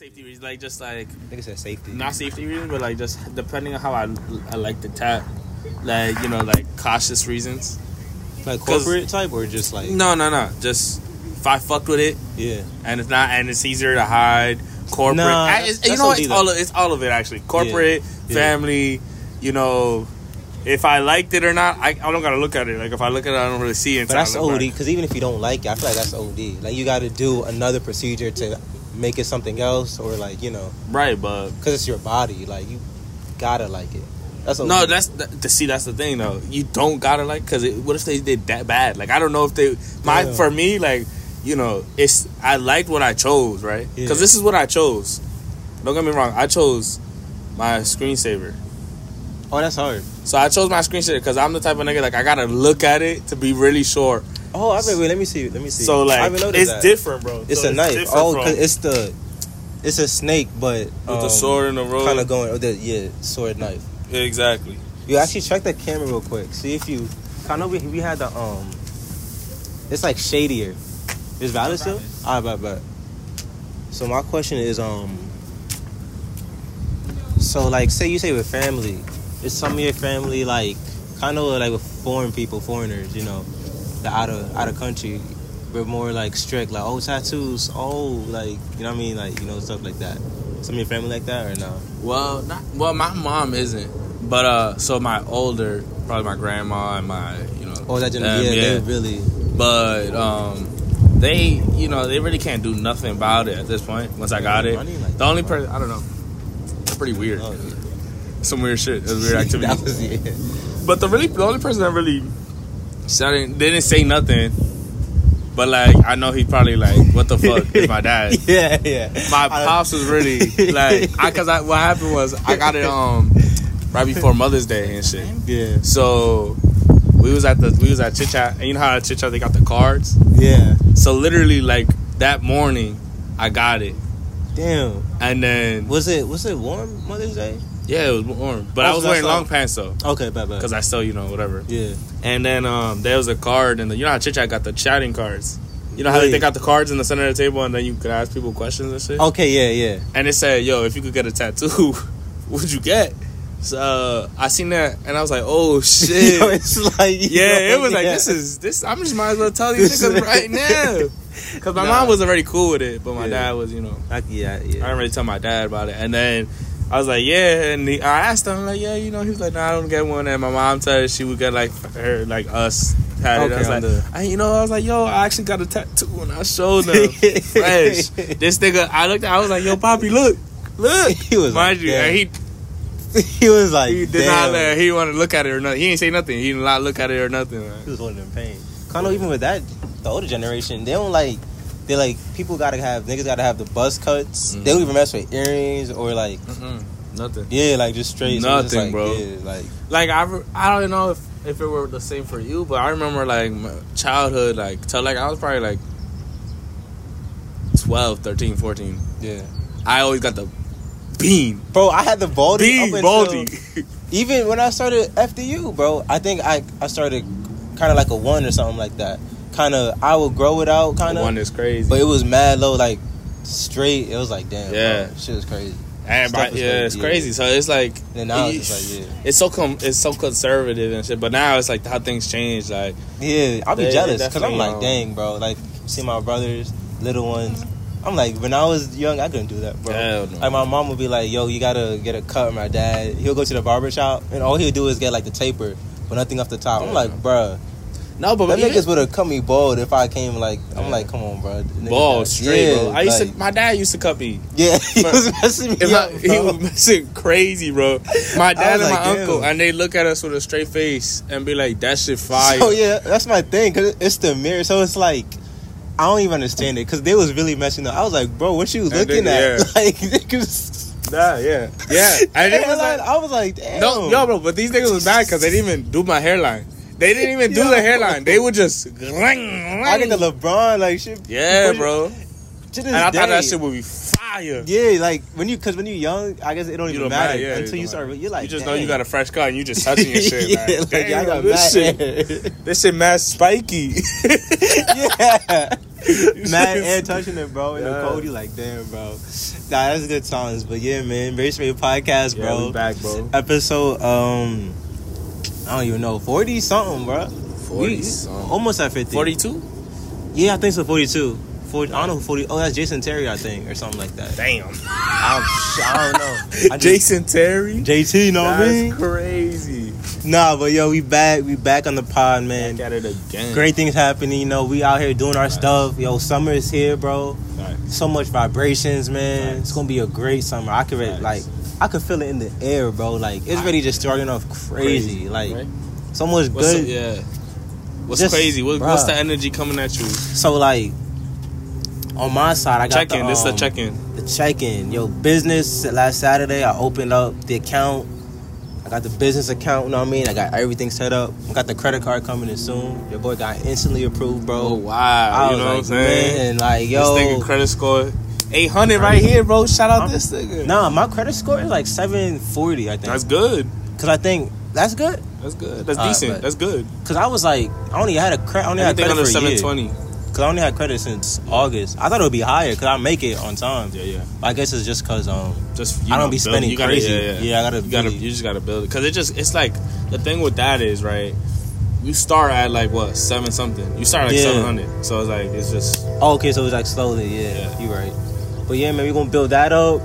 safety reasons, like just like Nigga said safety. not safety reasons, but like just depending on how I, I like the tap, like you know, like cautious reasons. Like corporate type or just like No, no, no. Just if I fucked with it, yeah. and it's not, and it's easier to hide. Corporate, Nah, I- that's- you know, what? it's all of, it's all of it actually. Corporate, Yeah. family, you know. If I liked it or not, I, I don't gotta look at it. Like if I look at it, I don't really see it. But that's OD because even if you don't like it, I feel like that's OD. Like you got to do another procedure to make it something else, or like you know, right? But because it's your body. Like you gotta like it. That's no, that's that, to see. That's the thing, though. You don't gotta like because what if they did that bad? Like I don't know if they my Yeah. for me like you know it's I liked what I chose right because Yeah. this is what I chose. Don't get me wrong, I chose my screensaver. oh, that's hard. So I chose my screensaver because I'm the type of nigga like I gotta look at it to be really sure. Oh, I mean, wait, let me see. Let me see. So like haven't it's that. different, bro. It's So a knife. Oh, from- cause it's the it's a snake, but with the sword in the road. kind of going. Oh, the, yeah, sword knife. exactly. You actually check the camera real quick. See if you. I know we we had the um. It's like shadier. Is valid still? Alright, bet, bet. So my question is um. So like, say you say with family, is some of your family like kind of like with foreign people, foreigners, you know, the out of out of country, but more like strict, like oh tattoos, oh like you know what I mean, like you know stuff like that. Some of your family like that or no? Well, not well. My mom isn't, but uh, so my older, probably my grandma and my, you know, Oh, that them, yeah, they really. But um, they, you know, they really can't do nothing about it at this point. Once I got it, like the only person I don't know, it's pretty weird. Oh, yeah. Some weird shit. It was weird activity. was yeah. But the really, the only person that really said it, they didn't say nothing. But like, I know he probably like, what the fuck is my dad? yeah, yeah. My I- pops was really like, I cause I what happened was I got it um right before Mother's Day and shit. Yeah, So we was at the we was at Chit Chat, and you know how at Chit Chat they got the cards. yeah. So literally like that morning, I got it, Damn. and then Was it was it warm Mother's Day? Yeah, it was warm, but I Oh, was wearing long like- pants though, Okay, bad, bad. because I still you know whatever. yeah. And then um there was a card, and you know how Chit Chat got the chatting cards. You know how Wait. they got the cards in the center of the table, and then you could ask people questions and shit. Okay, yeah, yeah. and it said, "Yo, if you could get a tattoo, what'd you get?" So uh, I seen that, and I was like, "Oh shit!" Yo, it's like yeah, it was like yeah. this is this. I'm just might as well tell these niggas right now, because my Nah. mom was already cool with it, but my Yeah. dad was, you know, Like, yeah, I didn't really tell my dad about it. And then I was like, "Yeah," and he, I asked him like, "Yeah," you know, he was like, "No, I don't get one." And my mom said she would get like her like us. Had it. I Okay, was like, the- I, you know, I was like, yo, I actually got a tattoo, and I showed them fresh. This nigga, I looked, I was like, yo, Poppy, look, look. He was Mind like, you, damn. and he he was like, he did damn. not let he wanted to look at it or nothing. He didn't say nothing. He did not look at it or nothing. Man. He was holding in pain. Kind of even with that, the older generation, they don't like. They like people gotta have niggas gotta have the buzz cuts. Mhm. They don't even mess with earrings or like Mm-mm, nothing. yeah, like just straight. so just Nothing, like, bro. Yeah, like Like I, re- I don't know if if it were the same for you, but I remember like my childhood, like till like I was probably like 12, 13, 14. yeah. I always got the bean, Bro, I had the baldy. bean, until- baldy. Even when I started FDU, bro, I think I I started kind of like a one or something like that. Kind of, I would grow it out, kind of. One is crazy. but it was mad low, like straight. It was like, damn, Yeah. bro, shit was crazy. And yeah, crazy, it's yeah. crazy. So it's like And now it's like, yeah, it's so com- it's so conservative and shit. But now it's like how things change. Like yeah. I'll be They- jealous because I'm like, dang, bro, like see my brothers, little ones. I'm like, when I was young, I couldn't do that, bro. No. Like my mom would be like, "Yo, you gotta get a cut." My dad, he'll go to the barber shop, and all he'll do is get like the taper, but nothing off the top. I'm like, bruh, no, but even- niggas would have cut me bald if I came like I'm Yeah. like, come on, bro. Got- straight, yeah, bro. I used like, to. My dad used to cut me. yeah, he Bro, was messing me up. I, he was messing crazy, bro. My dad and like, my damn. uncle, and they look at us with a straight face and be like, "That shit fire." So yeah, that's my thing because it's the mirror. So it's like I don't even understand it because they was really messing up. I was like, bro, what you looking they- at? yeah. Like niggas. Nah, yeah, yeah. And it was like, I was like, damn. no, yo, bro. But these niggas was bad because they didn't even do my hairline. They didn't even do the hairline. They would just. I get the LeBron like shit. Yeah, bro. To And I thought that shit would be fire. Yeah, like when you, cause when you're young, I guess it don't You even don't matter matter, yeah, until it you start. You're like, you just know you got a fresh cut and you just touching your shit. yeah, like, like, I damn, got this shit, this shit mad spiky. yeah. Mad and touching it, bro. In Yeah. the cold, you like, damn, bro. Nah, that's a good times. But yeah, man, Race Radio Podcast, bro. back, bro. Episode, um, I don't even know, forty something, bro. 40 something. almost at fifty. 42? Yeah, I think so. Forty-two. 40, I don't know forty. Oh, that's Jason Terry, I think, or something like that. Damn. I'm, I don't know. I just- Jason Terry? JT, you know what I That's mean? crazy. Nah, but yo, we back. We back on the pod, man. Back at it again. Great things happening. You know, we out here doing our Nice. stuff. Yo, summer is here, bro. Nice. So much vibrations, man. Nice. It's gonna be a great summer. I could re- Nice. like, I could feel it in the air, bro. Like it's really just starting off crazy. Like right? so much What's good. yeah. What's Just- crazy? What, what's the energy coming at you? So like, on my side, I got Check in. This is the um, check in. The check in. Yo, business last Saturday. I opened up the account. I got the business account. You know what I mean? I got everything set up. I got the credit card coming in soon. Your boy got instantly approved, bro. Oh, wow. I you know like, what I'm saying? man, like yo, This nigga credit score 800 right here, bro. Shout out I'm- this nigga. Nah, my credit score is like 740, I think. That's good. Cause I think that's good. That's good. That's decent. That's good. Cause I was like, I only had a credit. I only had Anything credit under for a year. 720. Cause I only had credit since August. I thought it would be higher. Cause I make it on time. Yeah, yeah. I guess it's just cause um Just you I don't be spending you gotta, crazy. Yeah, yeah. Yeah, I gotta You gotta. really- You just gotta build it because it just. It's like the thing with that is right. You start at like what seven something. You start at like Yeah. seven hundred. So it's like it's just Oh, okay, so it's like slowly, yeah, Yeah. you right. But yeah, man, we gonna build that up.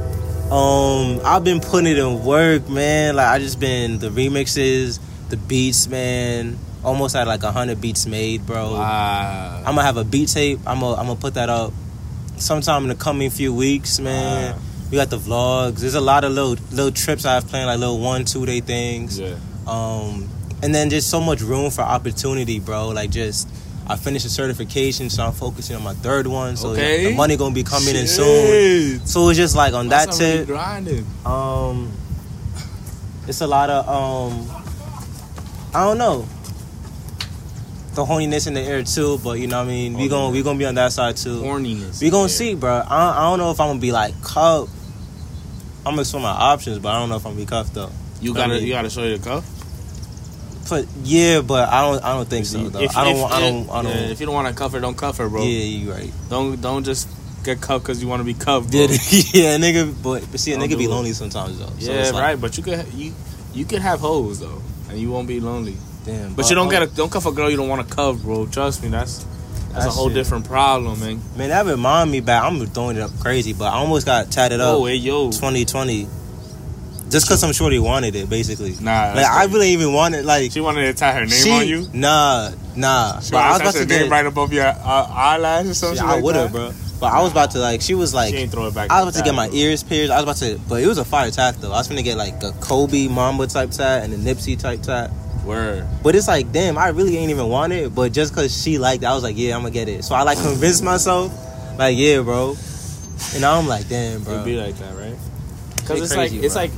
Um, I've been putting it in work, man. Like I just been the remixes, the beats, man. Almost had like a hundred beats made, bro. wow. I'm gonna have a beat tape. I'm gonna I'm gonna put that up sometime in the coming few weeks, man. Wow. We got the vlogs. There's a lot of little little trips I have planned, like little one two day things. Yeah. Um, and then just so much room for opportunity, bro. Like just I finished a certification, so I'm focusing on my third one. So Okay. the money gonna be coming in soon. So it's just like on that That's tip, grinding. um, it's a lot of um, I don't know. The horniness in the air too, but you know what I mean. We gonna we gonna be on that side too. Horniness. We gonna see, bro. I, I don't know if I'm gonna be like cuffed. I'm gonna explore my options, but I don't know if I'm gonna be cuffed though. You I gotta mean- you gotta show you the cuff. But yeah, but I don't I don't think so though. If- I don't if- I don't I don't. if you don't want to cuff her, don't cuff her, bro. Yeah, you right. Don't don't just get cuffed because you want to be cuffed, bro. Did yeah, nigga, but, but see, a Don't nigga be do it. lonely sometimes though. So yeah, like, right. But you could you you could have hoes though, and you won't be lonely. Damn, But you don't get a, don't cuff a girl you don't want to cuff, bro. Trust me, that's that's, That a whole shit. different problem, man. Man, that remind me back. I'm throwing it up crazy, but I almost got tatted up. Oh, hey yo, 2020, just cause some shorty wanted it, basically. nah. Like I really even wanted like she wanted to tie her name she, on you. Nah, nah. She But I was about to to tie get. right above your uh, eyelash or something. I like would have, bro. But I was about to like. She was like. she ain't throw it back. I was like about to get my bro. ears pierced. I was about to, but it was a fire tat though. I was gonna get like a Kobe Mamba type tat and a Nipsey type tat. Word. But it's like, damn, I really ain't even want it. But just cause she liked it, I was like, yeah, I'm gonna get it. So I like convinced myself, like, yeah, bro. And now I'm like, damn, bro. It'd be like that, right? Because Shit it's crazy, like it's like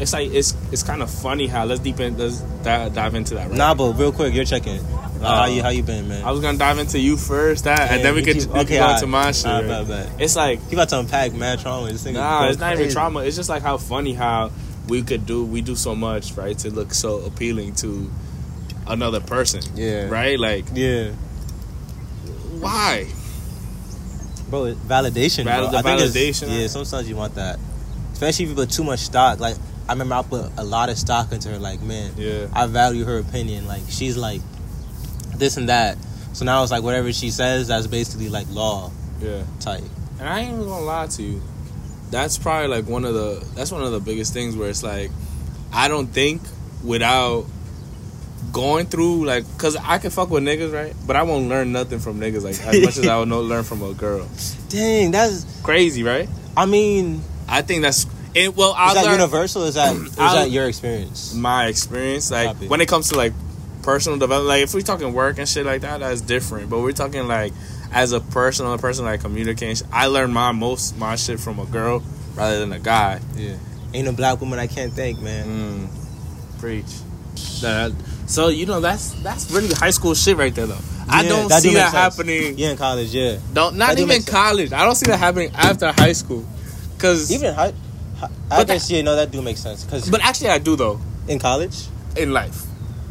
it's like it's it's kind of funny how let's deep in let's dive, dive into that. Right? Nah, but real quick, you're checking. Like, how uh, you how you been, man? I was gonna dive into you first, that, and then we could keep- we could go alright. into my shit. Right? bet. It's like You about to unpack mad trauma. This thing nah, it's not even trauma. It's just like how funny how we could do we do so much right to look so appealing to another person. Yeah. Right? Like Yeah, why? bro. Validation, Val- bro. I think validation. Yeah, sometimes you want that, especially if you put too much stock. Like I remember I put a lot of stock into her. Like, man, Yeah. I value her opinion. Like she's like this and that. So now it's like whatever she says, that's basically like law Yeah. type. And I ain't even gonna lie to you. That's probably like one of the that's one of the biggest things where it's like I don't think without going through like cause I can fuck with niggas, right? But I won't learn nothing from niggas like as much as I would know learn from a girl. Dang, that's. Crazy, right? I mean, I think that's it well is I that learn universal? Is that is I'll- that your experience? my experience. Like Copy. when it comes to like personal development, like if we're talking work and shit like that, that's different. But we're talking like as a person, a person like communication. I learned my most my shit from a girl rather than a guy. Yeah. Ain't a black woman I can't thank, man. Mm, preach. That, so you know that's that's really high school shit right there though. I don't that see make that sense. happening. Yeah, in college, yeah. Don't not That do even sense. college. I don't see that happening after high school. Cause Even high, hi- I But guess yeah, no, that do make sense. Cause but actually I do though in college, in life.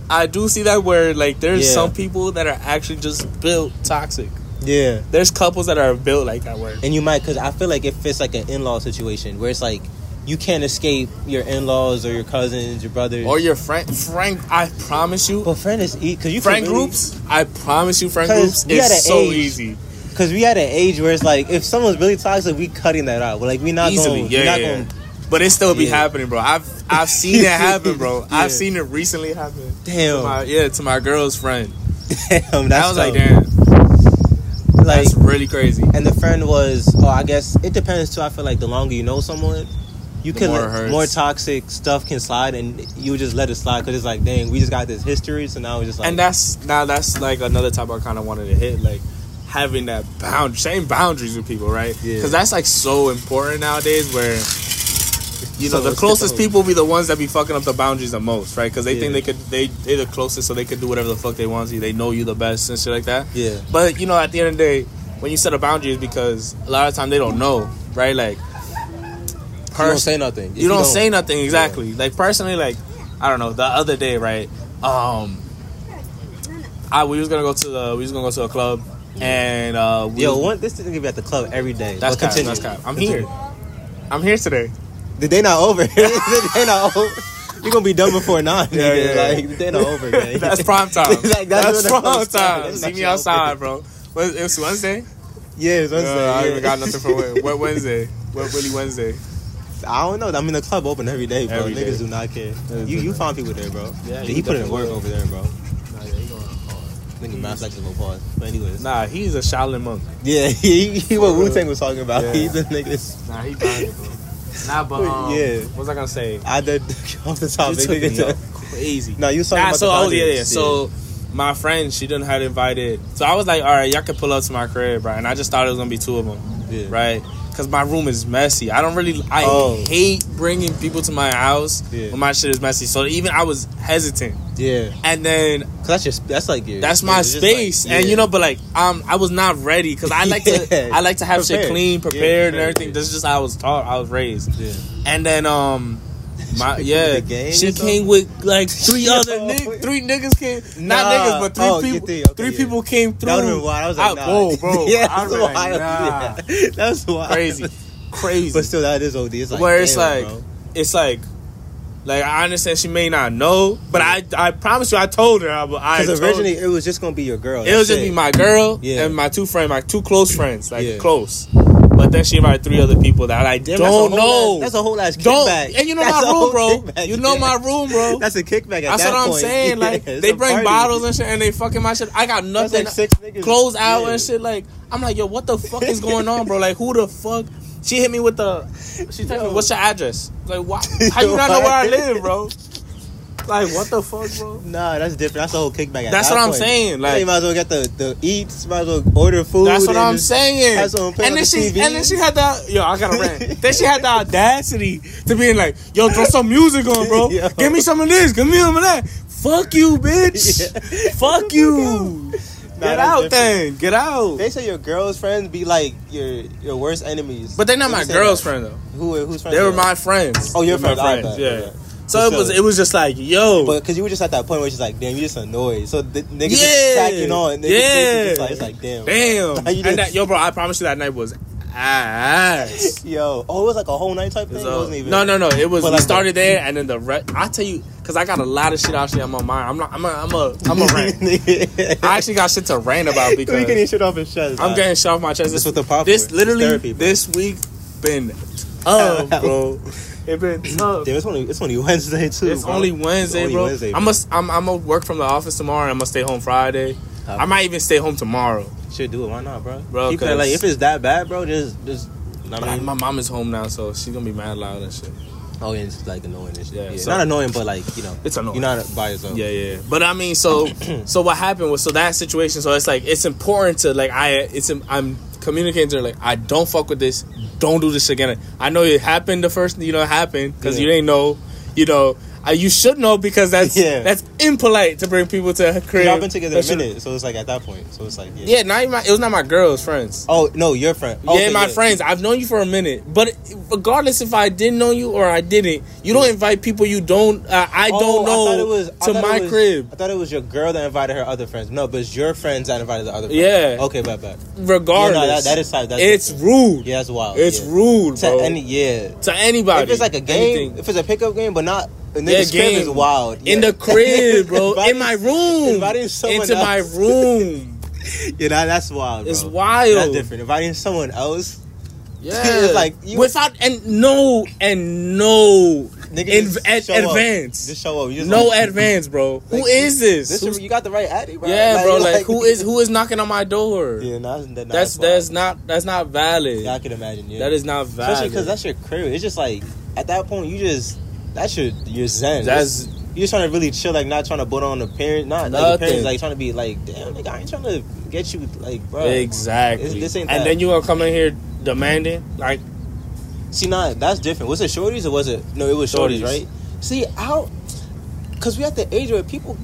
I do see that where like there's Yeah. some people that are actually just built toxic. Yeah. There's couples that are built like that where And you might, because I feel like it fits like an in law situation where it's like you can't escape your in laws or your cousins, your brothers. or your friend Frank. I promise you, but friend is eat because you friend groups. I promise you, friend groups is so age- easy. Because we at an age where it's like if someone's really toxic, we cutting that out. We're like we not Easily, going. yeah, we not yeah. going. But it still be Yeah. happening, bro. I've I've seen it happen, bro. Yeah. I've seen it recently happen. To Damn, my, yeah, to my girl's friend. damn. That's I was like, damn, like, that's really crazy. and the friend was. Oh, I guess it depends too. I feel like the longer you know someone, you The can more more toxic stuff can slide, and you just let it slide because it's like, dang, we just got this history, so now we just like, and that's now that's like another topic I kind of wanted to hit, like having that bound same boundaries with people, right? Yeah. Because that's like so important nowadays. Where you know So the closest people be the ones that be fucking up the boundaries the most, right? Because they Yeah. think they could they they the closest, so they could do whatever the fuck they want to. They know you the best and shit like that. yeah, But you know, at the end of the day, when you set a boundary, is because a lot of time they don't know, right? Like, you don't say nothing. If you don't say nothing exactly. Like personally, like I don't know. The other day, right? Um, I we was gonna go to the we was gonna go to a club, and uh, we Yo, one, this is gonna be at the club every day. that's continue. that's cap. I'm Continue. here. I'm here today. The day not over. the day not over. You're gonna be done before nine. Yeah, nigga. yeah, yeah. Like the day not over, man. that's prime time. Like, that's that's prime club starts. time. That's See me outside, open. bro. What, it's Wednesday. Yeah, it's Wednesday. Uh, I yeah. even got nothing for Wed- what Wednesday. What really Wednesday? I don't know. I mean, the club open every day, bro. Every Niggas day. do not care. Yeah, You you find people there, bro. Yeah, he you put in definitely work will. over there, bro. Nah, yeah, he going hard. Nigga, mad flexible pause. But anyways, Nah, he's a Shaolin monk. yeah, he, he what Wu Tang was talking about. Yeah. He the niggas. Nah, he got it, bro. Nah, but um, Yeah. What was I gonna say? I did off the You took me Nigga. crazy. No, you talking Nah, about so the oh yeah, yeah. So my friend, she didn't had invited. So I was like, all right, y'all can pull up to my crib, right? And I just thought it was gonna be two of them, Yeah. right? Because my room is messy. I don't really, I Oh. hate bringing people to my house Yeah. when my shit is messy. So even I was hesitant, Yeah, and then cause that's just that's like your that's my just like- space, and you know, but like, um, I was not ready because I like to, I like to have shit Prepared. clean, Yeah, prepared, prepared, and everything. yeah. This is just how I was taught. I was raised. Yeah. And then um my She yeah, the gang she came with like three Yo. other niggas. Three niggas came, not Nah. niggas, but three Oh, people. okay, three yeah. people came through. That would have been wild. I was like, I- nah. whoa, bro, yeah, that's was like, nah. Yeah. That's wild. crazy, crazy. But still, that is OD. It's like, Where it's damn, like, bro. it's like, like I understand she may not know, but I, I promise you, I told her. I, I Because told- originally it was just gonna be your girl. it was just be my girl Yeah. and my two friends, my two close friends, like Yeah. close. But then she invited three other people that I Damn, don't that's know. ass- that's a whole ass don't, and you know That's my room, bro. kickback, You know yeah. my room, bro. That's a kickback. At That's that what I'm saying. Like it's they bring party. bottles and shit, and they fucking my shit. I got nothing. like six niggas. clothes out Yeah. and shit. Like I'm like, yo, what the fuck is going on, bro? Like who the fuck? She hit me with the. She texted me, "What's your address?" Like, why? How you not know where I live, bro? Like, what the fuck, bro? Nah, that's different. That's a whole kickback. At That's that what I'm point. saying, Yeah, like- you might as well get the the eats. Might as well order food. That's what I'm just saying. have someone play And on then the she, TV. and then she had the, yo, I got to rant. then she had the audacity to being like, yo, throw some music on, bro. Yo. Give me some of this. Give me some of that. Fuck you, bitch. Yeah. Fuck you. Nah, Get out different. then. Get out. They say your girl's friends be like your your worst enemies. But they're not They my say girl's that. friend though. Who who's friends? They were my friends. Oh, your They were friends. my I bet, Yeah. yeah. So it was it was just like yo. But because you were just at that point where it's just like, damn, you just annoyed. So the niggas Yeah. just tacking on. Niggas Yeah. Just like, it's like, damn. Damn. How and just- that, yo, bro, I promise you that night was ass. Yo, oh, it was like a whole night type thing. It So- wasn't even. no, no, no. It was. But we like started there, and then the re- I tell you, because I got a lot of shit actually on my mind. I'm not. I'm a. I'm a. I'm a rant. I actually got shit to rant about because we getting shit off his chest. I'm getting shit off my chest. This with the pop This literally Therapy, this week been tough, bro. It been tough. Damn, it's only it's only Wednesday too. It's bro. only Wednesday, only bro. Wednesday, I must. I'm. I'm gonna work from the office tomorrow. and I'm gonna stay home Friday. I might even stay home tomorrow. Should do it. Why not, bro? Bro, Keep that, like if it's that bad, bro, just just. Mean, my mom is home now, so she's gonna be mad loud and shit. oh, yeah, it's like annoying and shit. Yeah, Yeah, so- not annoying, but like you know, It's annoying. you're not by yourself. Yeah, yeah. But I mean, so so what happened was so that situation. So it's like it's important to like I it's I'm communicating to her like I don't fuck with this. Don't do this again. I know it happened the first. You know it happened because Yeah. you didn't know. You know Uh, you should know because that's Yeah. that's impolite to bring people to a crib. Y'all been together a minute, so it's like at that point. So it's like yeah. Yeah, not even my, it was not my girl's friends. Oh no, your friend. yeah, Okay, my friends. I've known you for a minute, but regardless if I didn't know you or I didn't, you don't invite people you don't. Uh, I Oh, don't know I it was, to my was- crib. I thought it was your girl that invited her other friends. No, but it's your friends that invited the other friends. Yeah. Okay, bad, bad. Regardless, Yeah, no, that- that is that's it's different. rude. Yeah, that's wild. It's yeah. rude, To bro. any, yeah. to anybody. If it's like a game, anything. if it's a pickup game, but not a Yeah, nigga's crib game. is wild. in the crib, bro, in my room, inviting someone else into my room. yeah, that, that's wild. Bro. It's wild. That's different. Inviting someone else, Yeah, It's like, you- without and no and no in, ad, show up. advance. Just show up. Just no like, advance, bro. who Like, is this? This Who's- you got the right addy, bro. yeah, bro. Like, who is who is knocking on my door? Yeah, no, that's, that's that's not that's not valid. Yeah, I can imagine. Yeah, That is not valid. especially because that's your crib. It's just like at that point you just that's your your zen. That's- It's- you just trying to really chill, like not trying to put on the parent, not like the Nothing. parents, like trying to be like, damn, nigga, I ain't trying to get you, like, bro. exactly. This- this ain't and that. then you gonna come in here demanding like See, nah, that's different. Was it shorties or was it? No, it was shorties, Shorties. right? See, how? Because we at the age where people,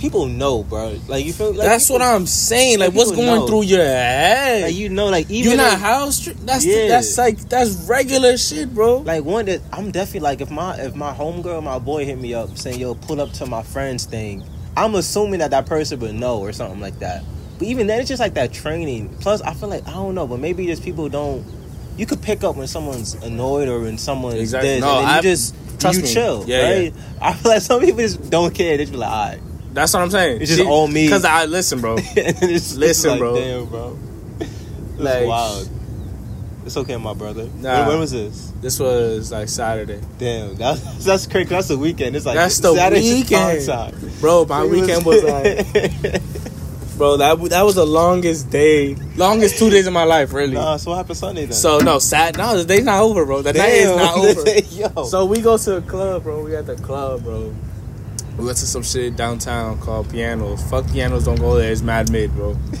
people know, bro. Like you feel. Like that's people- what I'm saying. Like, like, what's going know. through your head? Like you know, like even you're not if- house. tr- That's Yeah. that's like that's regular shit, bro. Like one that I'm definitely like if my if my homegirl my boy hit me up saying yo pull up to my friend's thing, I'm assuming that that person would know or something like that. But even then, it's just like that training. Plus, I feel like I don't know, but maybe just people don't. You could pick up when someone's annoyed or when someone's Exactly. this, No, and then you I- just trust you me. chill, Yeah, right? I feel like some people just don't care. They just be like, all right, That's what I'm saying. It's just all me. Because I listen, bro. it's, it's Listen, like, bro. Damn, bro. It's Like- wild. It's okay, my brother. Nah. When, when was this? this was like Saturday, Damn, that's that's crazy. That's the weekend. It's like That's the Saturday's weekend. bro. My weekend was like, bro. That that was the longest day, longest two days of my life, really. nah, so what happened Sunday then? So no, Sat. No, the day's not over, bro. The night is not over. Yo. So we go to a club, bro. We at the club, bro. We went to some shit downtown called Pianos. Fuck Pianos, don't go there. It's mad mid, bro.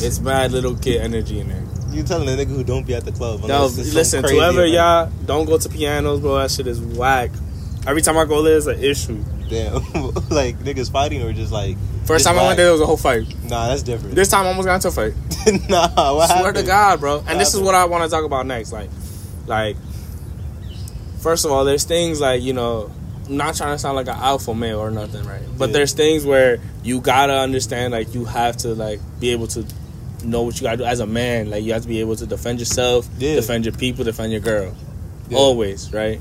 It's mad little kid energy in there. you telling a nigga who don't be at the club? No, unless it's some listen, whoever event. y'all don't go to Pianos, bro. That shit is whack. Every time I go there, it's an issue. Damn, like niggas fighting or just like First just time I went there, there was a whole fight. Nah, that's different. This time I almost got into a fight. nah, what Swear happened? to God, bro. And What this is what I want to talk about next. Like, like, first of all, there's things like you know, I'm not trying to sound like an alpha male or nothing, right? But Yeah. there's things where you gotta understand, like, you have to like be able to know what you gotta do as a man. Like, you have to be able to defend yourself, Yeah. defend your people, defend your girl. Yeah. Always, right?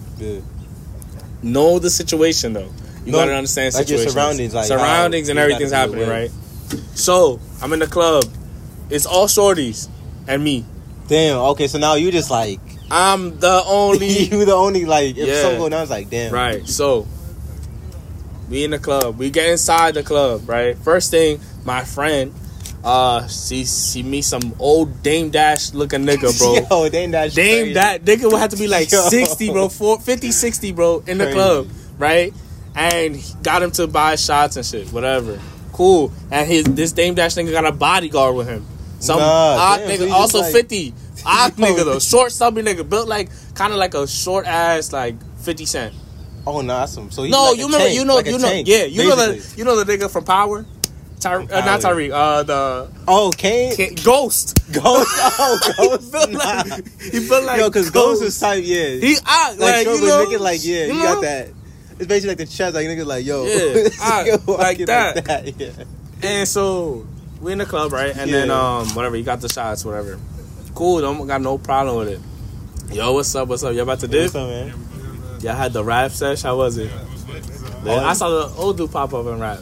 Know the situation though. You No, gotta understand like your situations. surroundings, like surroundings and everything's happening, right? So I'm in the club. It's all shorties and me. Damn. Okay, so now you just like I'm the only you the only like if Yeah. something go down, it's like damn. right. So we in the club. We get inside the club, right? First thing, my friend, uh, she she meets some old Dame Dash looking nigga, bro. Yo, Dame Dash. Dame that nigga would have to be like Yo. 60, bro, four, 50, 60, bro, in the Crazy. club, right? And got him to buy shots and shit, whatever. Cool. And his this Dame Dash nigga got a bodyguard with him. Some Nah, odd damn, so nigga, also like- 50. Yo. nigga though, short, stubby nigga, built like kind of like a short ass like 50 Cent. Oh, nah, that's some. So No, like a you remember, tank, you know, like you know, tank, yeah, you know the, you know the nigga from Power, Ty, uh, not. Tariq, uh, the Oh, Kane. K- Ghost. Ghost. Oh, he Ghost. built Nah. like, he built like Yo, because Ghost is type, yeah. He out like, like, show you know, nigga like, yeah, you, know? got that. It's basically like the chest, like nigga, like yo, Yeah, I- Yo, like walking that. yeah. And so we in the club, right? And then um whatever, you got the shots, whatever. Cool, don't got no problem with it. Yo, what's up? What's up? Y'all about to dip? What's up, man? Y'all had the rap sesh. How was it? Man, I saw the old dude pop up and rap.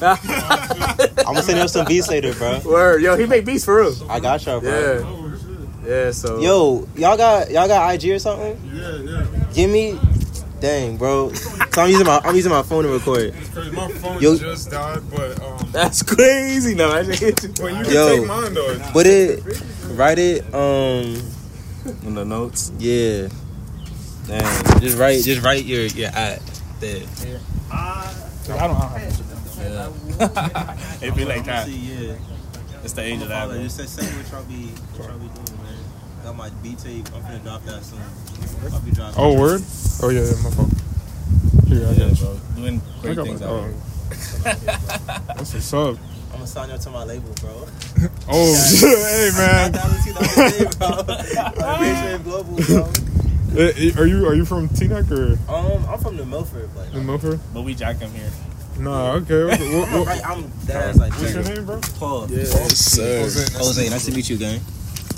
I'm gonna send him some beats later, bro. Word, yo, he make beats for real. I got y'all, bro. Yeah, yeah. So Yo, y'all got y'all got IG or something? Yeah, yeah. Give me, dang, bro. So I'm using my I'm using my phone to record. Cause my phone Yo- just died, but um, that's crazy. No, I just but you can Yo. take mine though. Put it, write it. Um, in the notes. yeah. Dang, just write just write your your at there. I don't know. How. It'd be like that. Yeah. It's the age of that. bro. Just say what y'all be what y'all be doing, man. Got my B tape. I'm gonna drop that soon. I'll be dropping. Oh, word? Oh yeah, yeah, my phone. here. I Yeah, got you. bro. Doing I great got things my out dog. here. That's what's up. I'm gonna sign you up to my label, bro. Oh, shit. hey, man. Global, bro. Eh, Are you are you from Teaneck or Um, I'm from New Milford, but New Milford? But we jack him here. Nah, okay. okay. What, what, right, I'm that's like what's your name, bro? Paul. Yes, sir. Jose. Jose, nice to meet you, gang.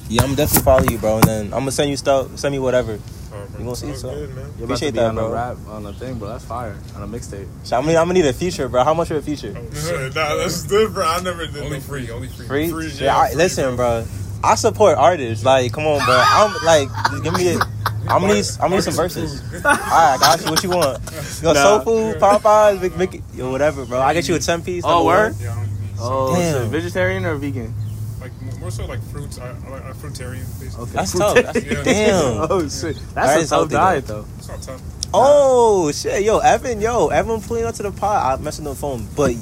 Yeah, I'm definitely follow you, bro. And then I'm gonna send you stuff. Send me whatever. Bro. You gonna see Sounds so? good, man. You're about to Appreciate be that, on bro. a rap on a thing, bro. That's fire. On a mixtape. So I'm gonna, I'm gonna need a feature, bro. How much for a feature? nah, that's different. I never did Only no free, only free. Free? Free, yeah, yeah, I, free, listen, bro. I support artists. Like, come on, bro. I'm like, just give me it. I'm gonna need, I'm gonna need some verses. All right, I got you. What you want? You got Nah. soul food, Popeyes, Vic, Vic, yo, whatever, bro. I get you a ten piece. Oh, number word? Yeah, I Oh, Damn. so vegetarian or vegan? Like more- more so like fruits. I, uh, I like a fruitarian basically. Okay. That's tough. That's, Yeah. damn. Oh shit, that's is a tough healthy, diet though. It's not tough. Oh shit, yo, Evan, yo, Evan pulling up to the pod. I messed with the phone, but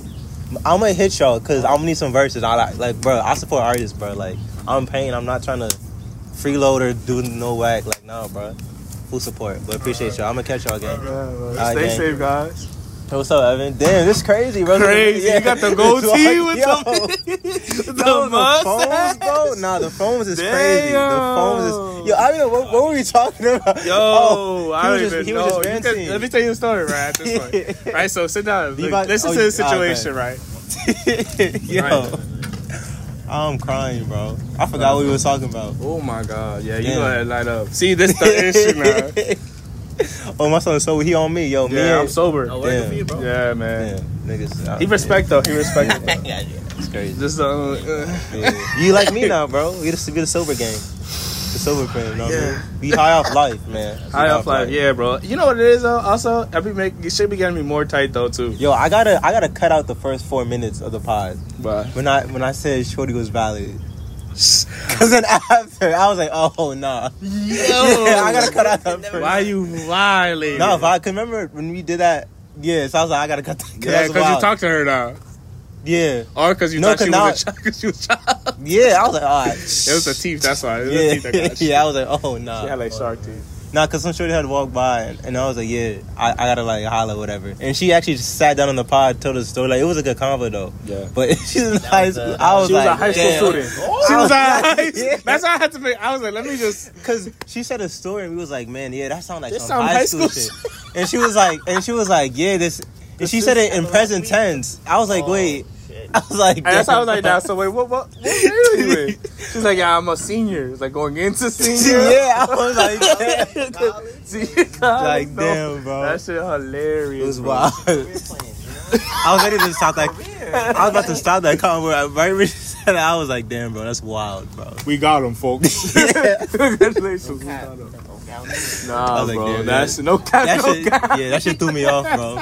I'm gonna hit y'all because I'm gonna need some verses. I like, like, bro, I support artists, bro. Like, I'm paying. I'm not trying to freeload or do no whack. Like, no, bro. Full support, but appreciate y'all. I'm gonna catch y'all again. Alright, Stay gang. safe, guys. What's up, Evan? Damn, this crazy, bro. Crazy. Yeah. You got the goatee with yo. the, Yo, the phones, bro. Nah, the phones is Damn. crazy. The phones is. Yo, I don't know what, what were we talking about. Yo, Oh, I don't just, even he know. was just can- let me tell you a story, right? At this point, right? So sit down. Look, got- listen oh, to the situation, right? Yo, Right. I'm crying, bro. I forgot what we were talking about. Oh my god, yeah, you Damn. go ahead and light up. See, this the issue now. oh, my son, so he on me, yo. me Yeah, I'm sober. Oh, working for you, bro. Yeah, man. Damn, niggas. out He here. respect though. He respect. yeah, yeah, it's crazy. Just uh, uh, Yeah. You like me now, bro. We the, we the sober gang. The sober friend, you know what I Yeah. mean? Be high off life, man. Be high off life. Yeah, bro. You know what it is though. Also, I be make you should be getting me more tight though too. Yo, I gotta I gotta cut out the first four minutes of the pod. But When I when I said Shorty was valid. Cause then after I was like, oh nah. Yeah, I gotta cut out that first. why you violating? No, if I can remember when we did that. Yeah, so I was like, I gotta cut that. 'cause yeah, because you talked to her now, Yeah, or because you No, thought 'cause she now- was a child. Because she was a child. yeah. I was like, all ah, right. It was the teeth. That's why. It was the Yeah, teeth that got yeah. I was like, oh nah. She had like shark teeth. Nah, cause some shorty had walked by and, and I was like, yeah, I, I gotta like holler, whatever. And she actually just sat down on the pod, told us the story. Like it was a good convo though. Yeah. But she's in high school. I was She was like, a high school damn. student. She oh. was a high school. Yeah. That's why I had to make. I was like, let me just. Cause she said a story and we was like, man, yeah, that sounds like This some sound high, high school, school shit. and she was like, and she was like, yeah, this. And she said it in present tense. I was like, wait. I was like, And that's how I was like, now. So wait, what? What? What grade are you in? She's like, yeah, I'm a senior. It's like going into senior. yeah, I was like, damn. Senior college, like, no. damn, bro. That shit hilarious. It was bro. wild. I was ready to stop that. I was about to stop that convo. Right when she said I was like, damn, bro, that's wild, bro. We got him, folks. Congratulations. We got him. Nah, I was like, bro. that's no cap. That no shit, cap. yeah, that shit threw me off, bro.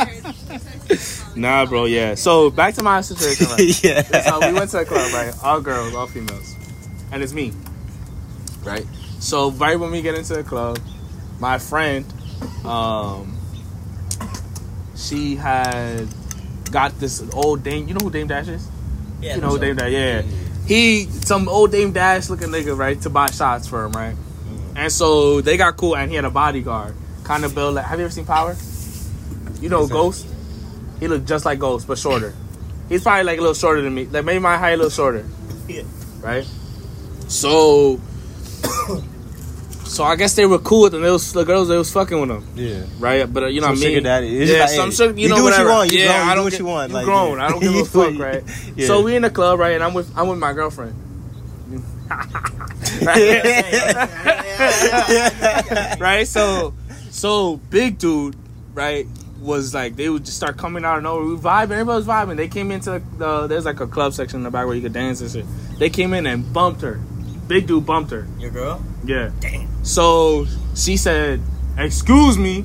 Nah, bro. Yeah. So back to my situation. Right? yeah. so we went to a club, right? All girls, all females, and it's me, right? So right when we get into the club, my friend, um, she had got this old Dame. You know who Dame Dash is? Yeah, you know who Dame Dash? Yeah. He some old Dame Dash looking nigga, right? To buy shots for him, right? And so they got cool, and he had a bodyguard, kind of built like. Have you ever seen Power? You know Ghost. He looked just like Ghost, but shorter. He's probably like a little shorter than me, like maybe my height a little shorter. Yeah. Right. So, so I guess they were cool with them. They was the girls. They was fucking with them, Yeah. right? But uh, you know Some what I mean. sugar daddy. It's yeah, like, some hey, sugar. You, you know do what you want. You yeah, grown, I do don't what you want, You like, grown. yeah. I don't give a fuck, right? yeah. So we in the club, right? And I'm with I'm with my girlfriend. right? So, so big dude, right? Was like they would just start coming out of nowhere. We vibing, everybody was vibing. They came into the there's like a club section in the back where you could dance and shit. They came in and bumped her. Big dude bumped her. Your girl? Yeah. Damn. So she said, "Excuse me,"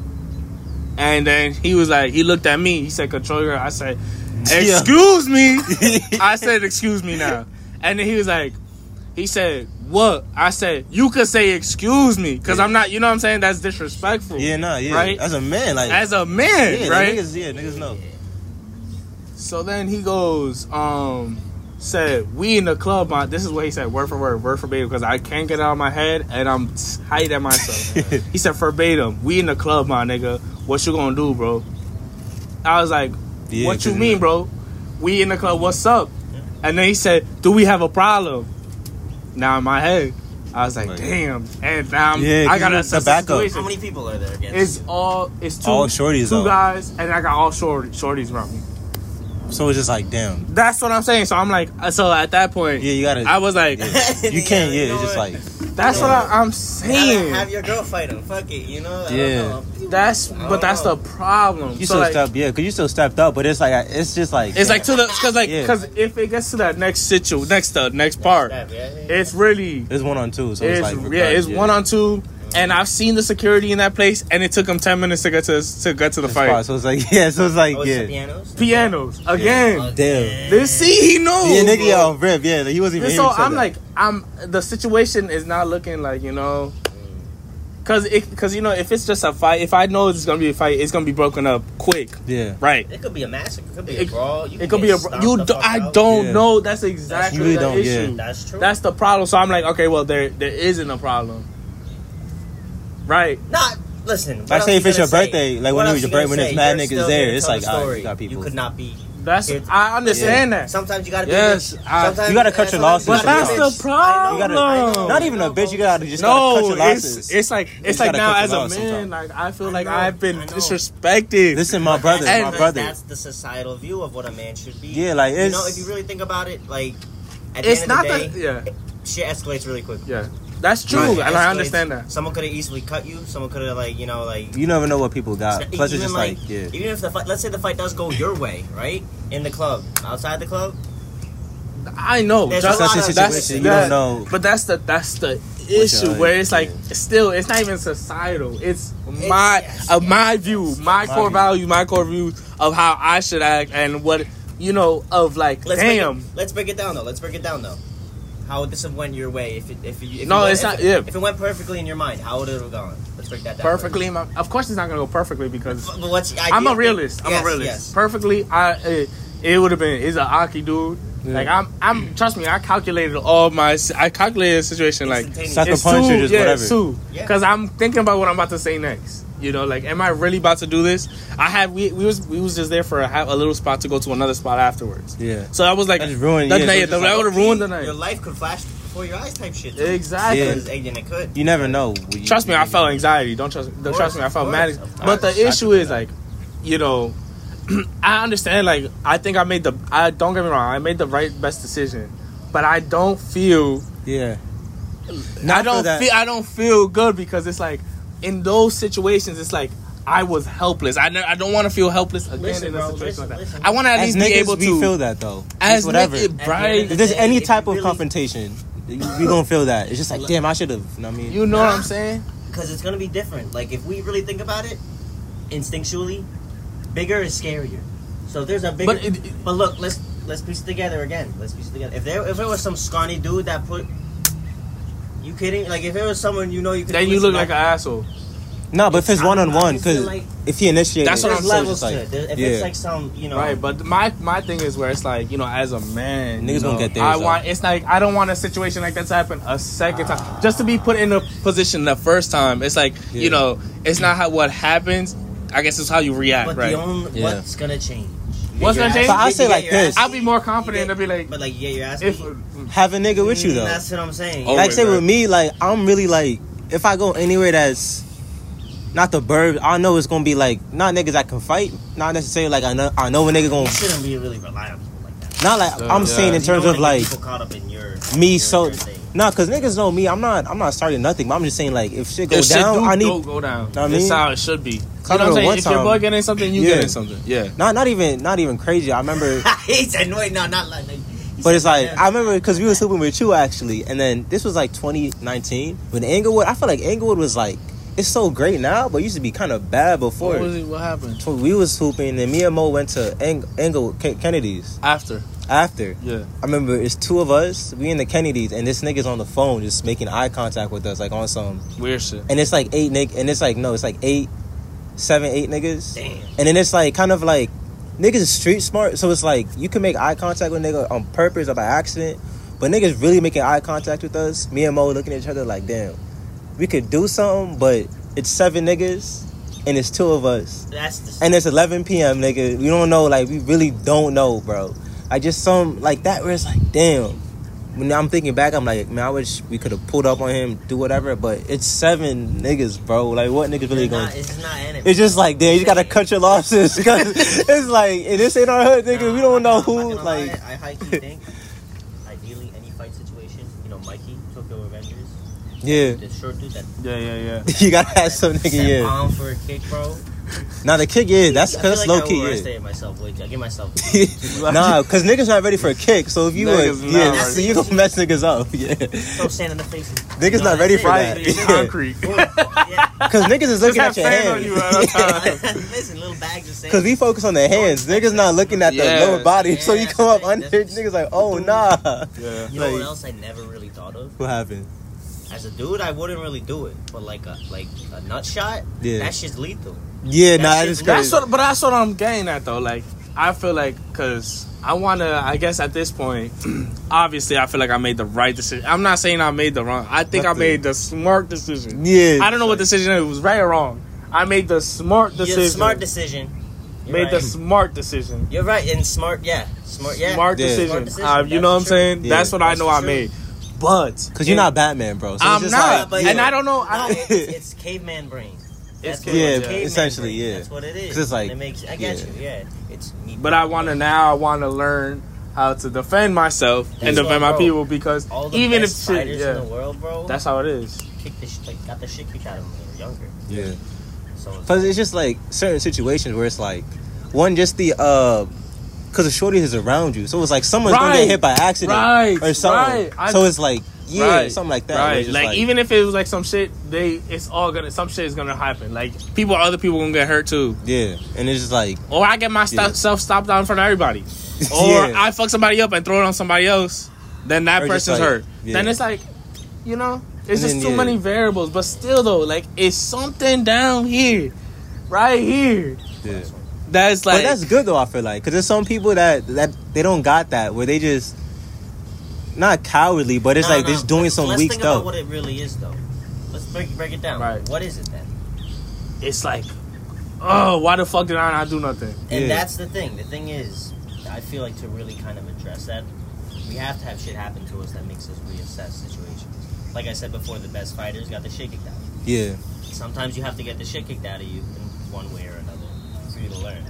and then he was like, he looked at me. He said, "Control your." I said, Yeah. "Excuse me." I said, "Excuse me now," and then he was like, he said, "What?" I said, "You could say excuse me, cause I'm not. You know what I'm saying? That's disrespectful." Yeah, nah, yeah. Right? As a man, like, As a man, yeah, right? Niggas, yeah, niggas know. So then he goes, um, said, we in the club, my, this is what he said, word for word, word for verbatim, because I can't get it out of my head and I'm tight at myself. he said, verbatim, we in the club, my nigga. What you gonna do, bro? I was like, Yeah, "What you mean, bro? We in the club. What's up?" And then he said, "Do we have a problem?" Now in my head, I was like, Like- "Damn!" And now I'm, Yeah, 'cause I got a you- the the backup. How many people are there against? It's you? all it's two All shorties, two though. guys, and I got all short shorties around me. So it's just like, damn. That's what I'm saying. So I'm like, uh, so at that point, Yeah, you gotta. I was like, yeah. You can't. you Yeah, know it's just like. that's what I, I'm saying. have your girl fight him. Fuck it, you know. I don't Yeah. know. That's I but that's the problem. You so still like, stepped, yeah, because you still stepped up, but it's like it's just like It's like to the because like Yeah. because if it gets to that next situ next the next part, Yeah, yeah, yeah. it's really it's one on two, so it's, it's, like yeah it's one on two, and I've seen the security in that place, and it took them ten minutes to get to to get to the spot. fight. So it's like yeah, so it's like Oh, it's the yeah, pianos. Pianos again. Oh, Damn. This see he knows. yeah, nigga, bro. yo, rip, yeah, he wasn't even. And so here to say I'm that. like, I'm the situation is not looking like you know, cause it, cause you know if it's just a fight, if I know it's gonna be a fight, it's gonna be broken up quick, yeah, right? It could be a massacre. It could be a brawl. You It could be a bro- you. Do, I don't Yeah. know. That's exactly You really the don't, yeah. issue. That's true. That's the problem. So I'm like, okay, well there there isn't a problem, right? not. Listen. I say if it's your say? birthday, like, What when it was your birthday, when say? it's mad You're niggas there, it's like, the you got people. You could not be. That's It- I understand that. Sometimes you gotta be. Yes, a bitch. I- Sometimes You gotta cut your losses, But that's be the bitch. I know, problem. Not even a bitch, you gotta just gotta cut your it's losses. it's like it's like now as a man, sometimes. like I feel I like know, I've been disrespected. Listen, my brother, my brother. That's the societal view of what a man should be. Yeah, like, you know, if you really think about it, like at the it's end of not the day, that. Yeah, shit escalates really quick. yeah, that's true, Right, and I escalates. understand that. Someone could have easily cut you. Someone could have like you know like. You never know what people got. Even Plus, it's just like, yeah, even if the fight, let's say the fight does go your way, right? In the club, outside the club, I know. There's just- a lot such a of- that's- situation you that- don't know. But that's the that's the issue height, where it's like yeah. still it's not even societal. It's my yes, of yes, my yes, view, yes. my My core view. values, my core views of how I should act and what you know of like let's damn. Break it, let's break it down though. Let's break it down though. How would this have went your way if it if you if No, it went, it's if not- yeah. If it went perfectly in your mind, how would it have gone? Let's break that down. Perfectly, my, of course, it's not gonna go perfectly because But, but what's I'm a realist. I'm Yes, a realist. Yes. Perfectly, I it, it would have been. He's an Aki dude. Like I'm, I'm. Trust me, I calculated all my. I calculated the situation like Sucker it's punch two, or just yeah, whatever. it's two. Yeah. Because I'm thinking about what I'm about to say next. You know, like, am I really about to do this? I had we we was we was just there for a, half, a little spot to go to another spot afterwards. yeah. So I was like, That just ruined- that yeah, night, it's just that like, would have ruined the night. Your life could flash before your eyes, type shit. too. Exactly. Yeah. Eh, and it could. You never know. you- Trust me, I felt anxiety. Don't trust. Don't course, trust me. I felt mad. But the issue is like, you know, I understand. Like, I think I made the. I don't get me wrong. I made the right best decision, but I don't feel. Yeah. I Not for don't that- feel. I don't feel good because it's like in those situations, it's like. I was helpless. I, ne- I don't want to feel helpless again Listen, in a bro, situation listen, like that. listen. I want to at As least be niggas, able we to. feel that though. as It's whatever. nigga- At right? the If there's any type of really- confrontation, we gonna feel that. It's just like, damn, I should have. You know what I mean? You know what I'm saying? because it's gonna be different. Like if we really think about it, instinctually, bigger is scarier. So if there's a bigger. But it- but look, let's let's piece it together again. Let's piece it together. If there if it was some scrawny dude that put. You kidding? Like if it was someone you know you could. Then you look like an asshole. no, but if it's one on one, because like- if he initiated, That's what I'm saying, levels just to like- it. If yeah. it's like some, you know, Right, but my my thing is where it's like you know, as a man, Niggas you gonna know, get theirs, I want. It's like I don't want a situation like that to happen a second time, just to be put in a position the first time. It's like Yeah. you know, it's not how what happens. I guess it's how you react, but right? the only Yeah. what's gonna change? You What's get gonna your change? ass- But I you say like this. I'll be more confident you to be like, But like, yeah, you're asking. if have a nigga with you Mm, though. That's what I'm saying. Like say with me, like I'm really like if I go anywhere that's not the bird, I know it's gonna be like not niggas I can fight, not necessarily like I know I know a nigga you gonna shouldn't be really reliable like that. not like So, I'm yeah. saying in You terms don't of like people caught up in your me your- so your thing. Nah, cause niggas know me. I'm not I'm not starting nothing, but I'm just saying like if shit go if shit down, do I need go, go down. Know what I It's mean? how it should be. You know what I'm saying? one If your time- boy getting something, you Yeah. getting something. Yeah. not not even not even crazy. I remember. he said, "Wait, no, not like." he But it's like yeah. I remember because we was hooping with you actually, and then this was like 2019 when Englewood. I feel like Englewood was like it's so great now, but it used to be kind of bad before. What was it? What happened So we was hooping, and me and Mo went to Eng- Englewood K- Kennedy's after? After. Yeah. I remember it's two of us. We in the Kennedys, and this nigga's on the phone just making eye contact with us, like on some. Weird shit. And it's like eight nig, and it's like no, it's like eight, seven, eight niggas. Damn. And then it's like kind of like niggas is street smart, so it's like you can make eye contact with nigga on purpose or by accident, but niggas really making eye contact with us. Me and Mo looking at each other like, damn, we could do something, but it's seven niggas, and it's two of us, That's the and it's 11 p.m. Nigga, we don't know. Like we really don't know, bro. I just some like that where it's like, damn. When I'm thinking back, I'm like, man, I wish we could have pulled up on him, do whatever. But it's seven niggas, bro. Like, what niggas really it's going? not, it's not enemy. It's just like, damn, you gotta cut your losses because it's like, and this ain't our hood, nigga. we don't know I'm not who. gonna Like, lie, I high key think, ideally, any fight situation, you know, Mikey, Tokyo Revengers, yeah, the short dude that Yeah, yeah, yeah. you gotta have some nigga. sent Yeah, palm for a kick, bro. Now the kick, yeah, that's I feel because like low I key, yeah. overestimate myself. Wait, I give myself. nah, because niggas not ready for a kick. So if you Niggas would, yeah, so you gonna mess niggas up, yeah. Throw sand in the face. Niggas No, not ready that's for it. that. Yeah. concrete. Because niggas is looking Just at your sand on you hands. at all times. Listen, little bags of sand. Because we focus on the hands. Niggas not looking at the Yeah. lower body. so you come up thing. under, That's- niggas like, oh nah. Yeah. You know what else I never really thought of? What happened? As a dude, I wouldn't really do it, but like a like a nut shot, Yeah. that shit's lethal. Yeah, That nah, shit- it's That's crazy. what, but that's what I'm getting at though. Like, I feel like because I want to. I guess at this point, obviously, I feel like I made the right decision. I'm not saying I made the wrong. I think I made the smart decision. Yeah. I don't know what decision it was, right or wrong. I made the smart You're decision. smart decision. You're made right. the smart decision. You're right, and smart, yeah, smart, yeah, Smart Yeah. decision. Smart decision. Uh, you know what I'm the saying? truth. That's Yeah. what I know the I made. But Because you're not Batman, bro. So I'm it's just not, like, but and yeah. I don't know. I don't. it's, it's caveman brain. That's It's what caveman it is, brain. essentially, yeah. That's what it is. 'Cause it's like- it makes. I get yeah. you. Yeah, it's. Me But I want to now. I want to learn how to defend myself and defend what, my people because all the even if shit, fighters yeah, in the world, bro, that's how it is. Kick the sh- like got the shit kicked out of them when they were younger. yeah. So it's, Because it's just like certain situations where it's like, one, just the, uh, because the shorty is around you. So it's like someone's going to get hit by accident. Right, Or something. right. I- so it's like, yeah, Right, something like that. Right. just Like, even if it was like some shit, they it's all gonna some shit is gonna happen. Like people, other people gonna get hurt too. Yeah. And it's just like, Or I get myself Yeah. self stopped out in front of everybody. Or Yeah. I fuck somebody up and throw it on somebody else. Then that Or person's like- hurt. yeah. Then it's like, you know, it's And just then, too yeah. many variables. But still, though, like it's something down here, right here. yeah. That's like but that's good though. I feel like because there's some people that that they don't got that where they just not cowardly, but it's No, like no, they're just doing let's- some let's weak think stuff. About what it really is, though. Let's break break it down. Right. What is it then? it's like, oh, why the fuck did I not do nothing? And Yeah. that's the thing. The thing is, I feel like to really kind of address that, we have to have shit happen to us that makes us reassess situations. Like I said before, the best fighters got the shit kicked out. of yeah. Sometimes you have to get the shit kicked out of you in one way or another for you to learn.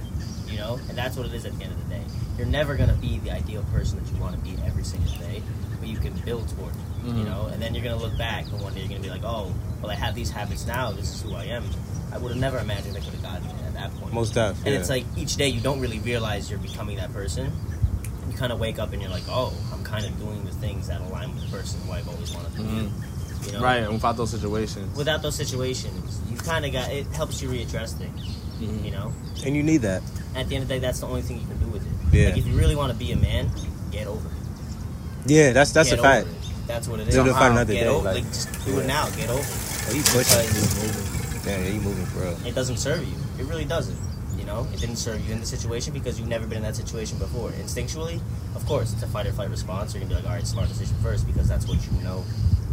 You know, and that's what it is at the end of the day. You're never gonna be the ideal person that you want to be every single day, but you can build toward it. You Mhm. know, and then you're gonna look back and one day you're gonna be like, oh, well, I have these habits now. This is who I am. I would have never imagined I could have gotten at that point. most def. And Yeah. it's like each day you don't really realize you're becoming that person. You kind of wake up and you're like, oh, I'm kind of doing the things that align with the person who I've always wanted to be. You know? Right, and without those situations. Without those situations, you kind of got it helps you readdress things. Mhm. You know. and you need that. At the end of the day, that's the only thing you can do. Yeah. Like if you really want to be a man, get over it. Yeah, that's that's get a fact. That's what it is. Do the fight uh-huh. another get day. over, like, like, just do it now. Get over it. he pushing, moving. Damn, yeah, he moving for real. It doesn't serve you. It really doesn't. You know, it didn't serve you in the situation because you've never been in that situation before. Instinctually, of course, it's a fight or flight response. You're gonna be like, all right, smart decision first because that's what you know.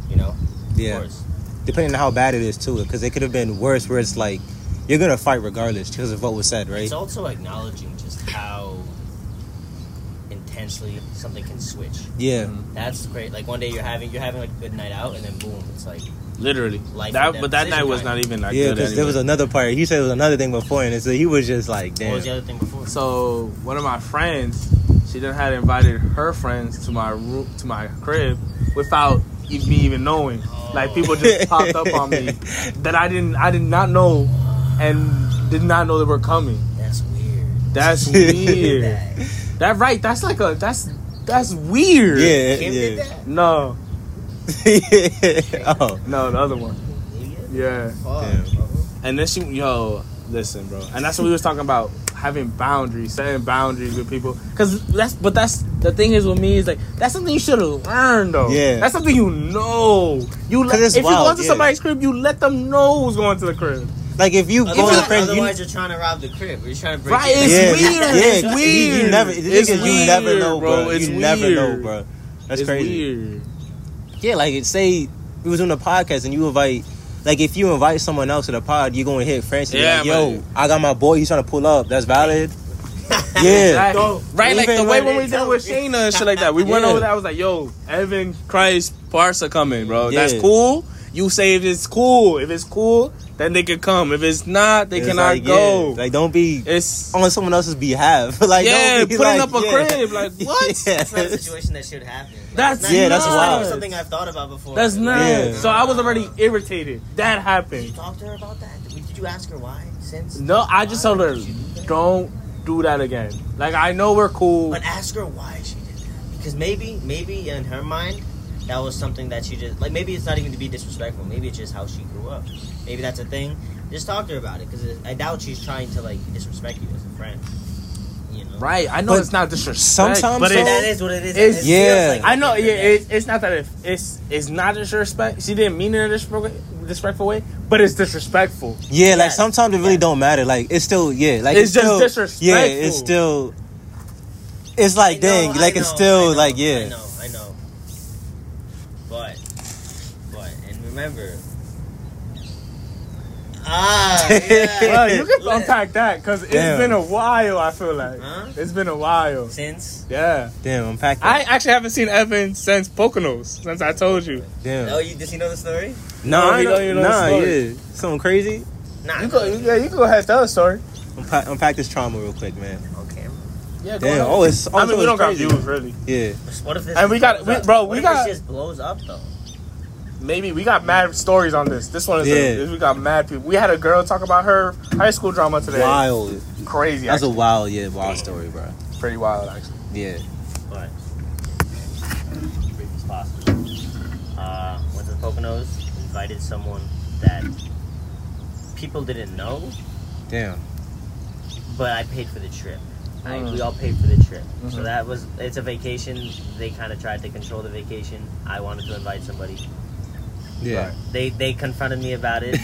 You know, Yeah. of course. Depending on how bad it is too, because it could have been worse. Where it's like you're gonna fight regardless because of what was said, right? It's also acknowledging just how intensely something can switch. Yeah, mm-hmm. That's great. Like one day you're having you're having like a good night out, and then boom, it's like Literally. Life that, but that night was time. not even that yeah. good. Because there was another part. He said it was another thing before, and so he was just like, damn. what was the other thing before? So one of my friends, she then had invited her friends to my room, to my crib, without me even knowing. Like people just oh. popped up on me that I didn't, I did not know, and did not know they were coming. That's weird. That's weird. Did that. that right? That's like a that's that's weird. Yeah, Kim did yeah. that. No, oh, no, the other one. Yeah. Damn. And then she, yo, listen, bro. And that's what we was talking about, having boundaries, setting boundaries with people. Cause that's, but that's the thing is with me is like that's something you should have learned though. Yeah. That's something you know. You let, 'Cause it's if you go wild, into yeah. somebody's crib, you let them know who's going to the crib. Like if you go to Otherwise, a friend, you, otherwise you're trying to rob the crib. You're trying to break Right, it. it's yeah, weird. yeah, It's weird. You, never, the It's thing is, you never weird, know, bro. bro. It's you never know, weird. bro. That's it's crazy. weird. Yeah, like it say we was on a podcast and you invite like if you invite someone else to the pod, you're gonna hit Francis. Yeah, like, yo, man. I got my boy. He's trying to pull up. That's valid. yeah. Exactly. Right, like the way when when we they did with Shayna and shit like that. We went over that. I was like, "Yo, Evan, Chris, Parsa coming, bro. Yeah. That's cool. You say if it's cool. If it's cool, then they can come. If it's not, they It's cannot like, go. yeah, Like, don't be it's on someone else's behalf. like, yeah, don't be putting like, up a yeah. crib. Like what? Yeah. That's not a situation that should happen. Like, That's- not- yeah, that's it's not wild. Something I've thought about before. That's not. Yeah. So I was already irritated. That Did happened. you talk to her about that? Did did you ask her why? Since No, I just Why told her, do that? don't do that again. Like I know we're cool. But ask her why she did that. Because maybe, maybe in her mind, that was something that she just like. Maybe it's not even to be disrespectful. Maybe it's just how she grew up. Maybe that's a thing. Just talk to her about it. Because I doubt she's trying to like disrespect you as a friend. You know. Right, I know But it's not disrespect, sometimes but though- it's, That is what it is. It's- It feels yeah. like I know. Yeah, end of the day. it, it's not that it, it's it's not disrespect. She didn't mean it in a disrespectful, disrespectful way, but it's disrespectful. Yeah, like sometimes it really Yes. don't matter. Like it's still yeah, like It's just still, disrespectful. Yeah, it's still. It's like know, dang, I like it's still know, like yeah. I know, I know. But, but, and remember. Ah, yeah. Well, you can Let- unpack that because it's Damn. been a while. I feel like Huh? it's been a while. Since Yeah, Damn, unpack I actually haven't seen Evan since Poconos. Since I told you, Damn. oh, you does he know the story? nah, No, you don't- you know the nah, story. yeah, something crazy. Nah, you go. Yeah, you can go ahead and tell the story. Unpack, unpack this trauma real quick, man. Okay. Yeah, Damn. Oh, it's. I mean, also we don't it's got crazy. views really. Yeah. What if this? And we got- we- up? bro, What we if got- This just blows up though. Maybe we got mad stories on this. This one is Yeah. a, we got mad people. We had a girl talk about her high school drama today. Wild. Crazy. That's a wild, yeah, wild story, bro. pretty wild actually. Yeah. But brief as possible. Uh, went to the Poconos, invited someone that people didn't know, Damn. but I paid for the trip. I, Mm. we all paid for the trip, so Mhm. that was it's a vacation. They kind of tried to control the vacation. I wanted to invite somebody. Yeah. They they confronted me about it.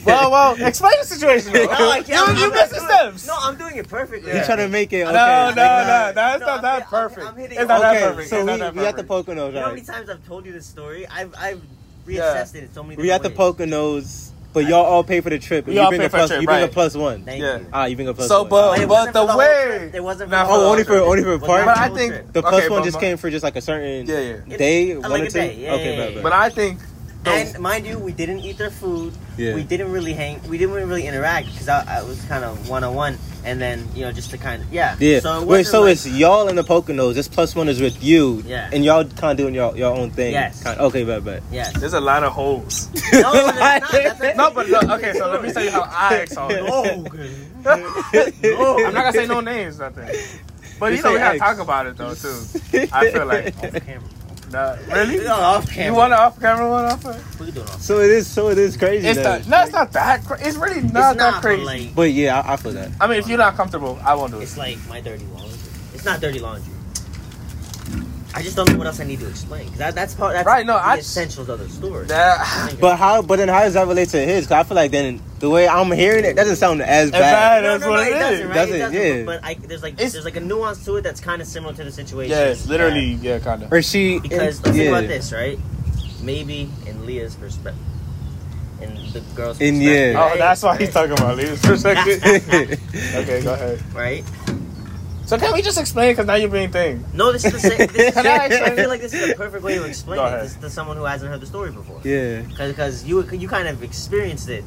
Well, well, explain the situation. No, I can't. You, I'm you missed the doing- steps. No, I'm doing it perfectly. You're trying to make it? Okay. No, no, like, no, nah. That's No, not I'm that I'm- perfect. I'm hitting it's not that Okay, perfect. so it's we, not that we at the perfect. Poconos, You know how many times I've told you this story? I've I've Yeah. reassessed it so many. Times. We at the different ways. Poconos, but y'all all pay for the trip. and We you all bring pay a for the plus. trip, you bring a plus one. Thank Yeah. you. Ah, you bring a plus So, one. but- But but the the way- trip. It wasn't Not for for the the whole only for trip. only for a It part. But I think- The plus Okay, one just my- came for just like a certain Yeah, yeah. day, Uh, one like or two. yeah, okay, yeah, bet, yeah. But I think. Oh. And mind you, we didn't eat their food. Yeah. We didn't really hang. We didn't really interact because I, I was kind of one on one, and then you know just to kind of yeah. Yeah. So it Wait, wasn't so like- it's y'all in the Poconos. This plus one is with you. Yeah. And y'all kind of doing your your own thing. Yes. Kinda, okay, but bet. yes. There's a lot of holes. No, there's not. That's actually no, but no, okay. So let me tell you how I saw it. Oh, no. I'm not gonna say no names, nothing. But You you know we say gotta X. talk about it though too. I feel like oh, Off camera. Nah, really. No, off camera. You want an off camera one off? it? We can do it off. So it is. So it is crazy. It's then. not. No, it's not that. Cra- it's really not it's that crazy. Like, But yeah, I, I feel that. I mean, if you're not comfortable, I won't do it. it's like my dirty laundry. It's not dirty laundry. I just don't know what else I need to explain. 'Cause That, that's part. That's Right, no, the I- essentials of the story. That, But how? But then how does that relate to his? Cause I feel like then the way I'm hearing it doesn't sound as bad. bad. that's what it doesn't, is. right? Doesn't, it doesn't, yeah. But I, there's like It's- there's like a nuance to it that's kind of similar to the situation. yes, literally, yeah, kind of. Or she? Because it- let's think about this, right? Maybe in Leah's perspective, in the girl's In- perspective, yeah. Oh, that's why he's talking about Leah's perspective. okay, go ahead. right. So can we just explain? Because now you're being thing. No, this is the same. This, Can I I feel like this is the perfect way to explain Go it ahead. this, to someone who hasn't heard the story before. yeah. Because you you kind of experienced it.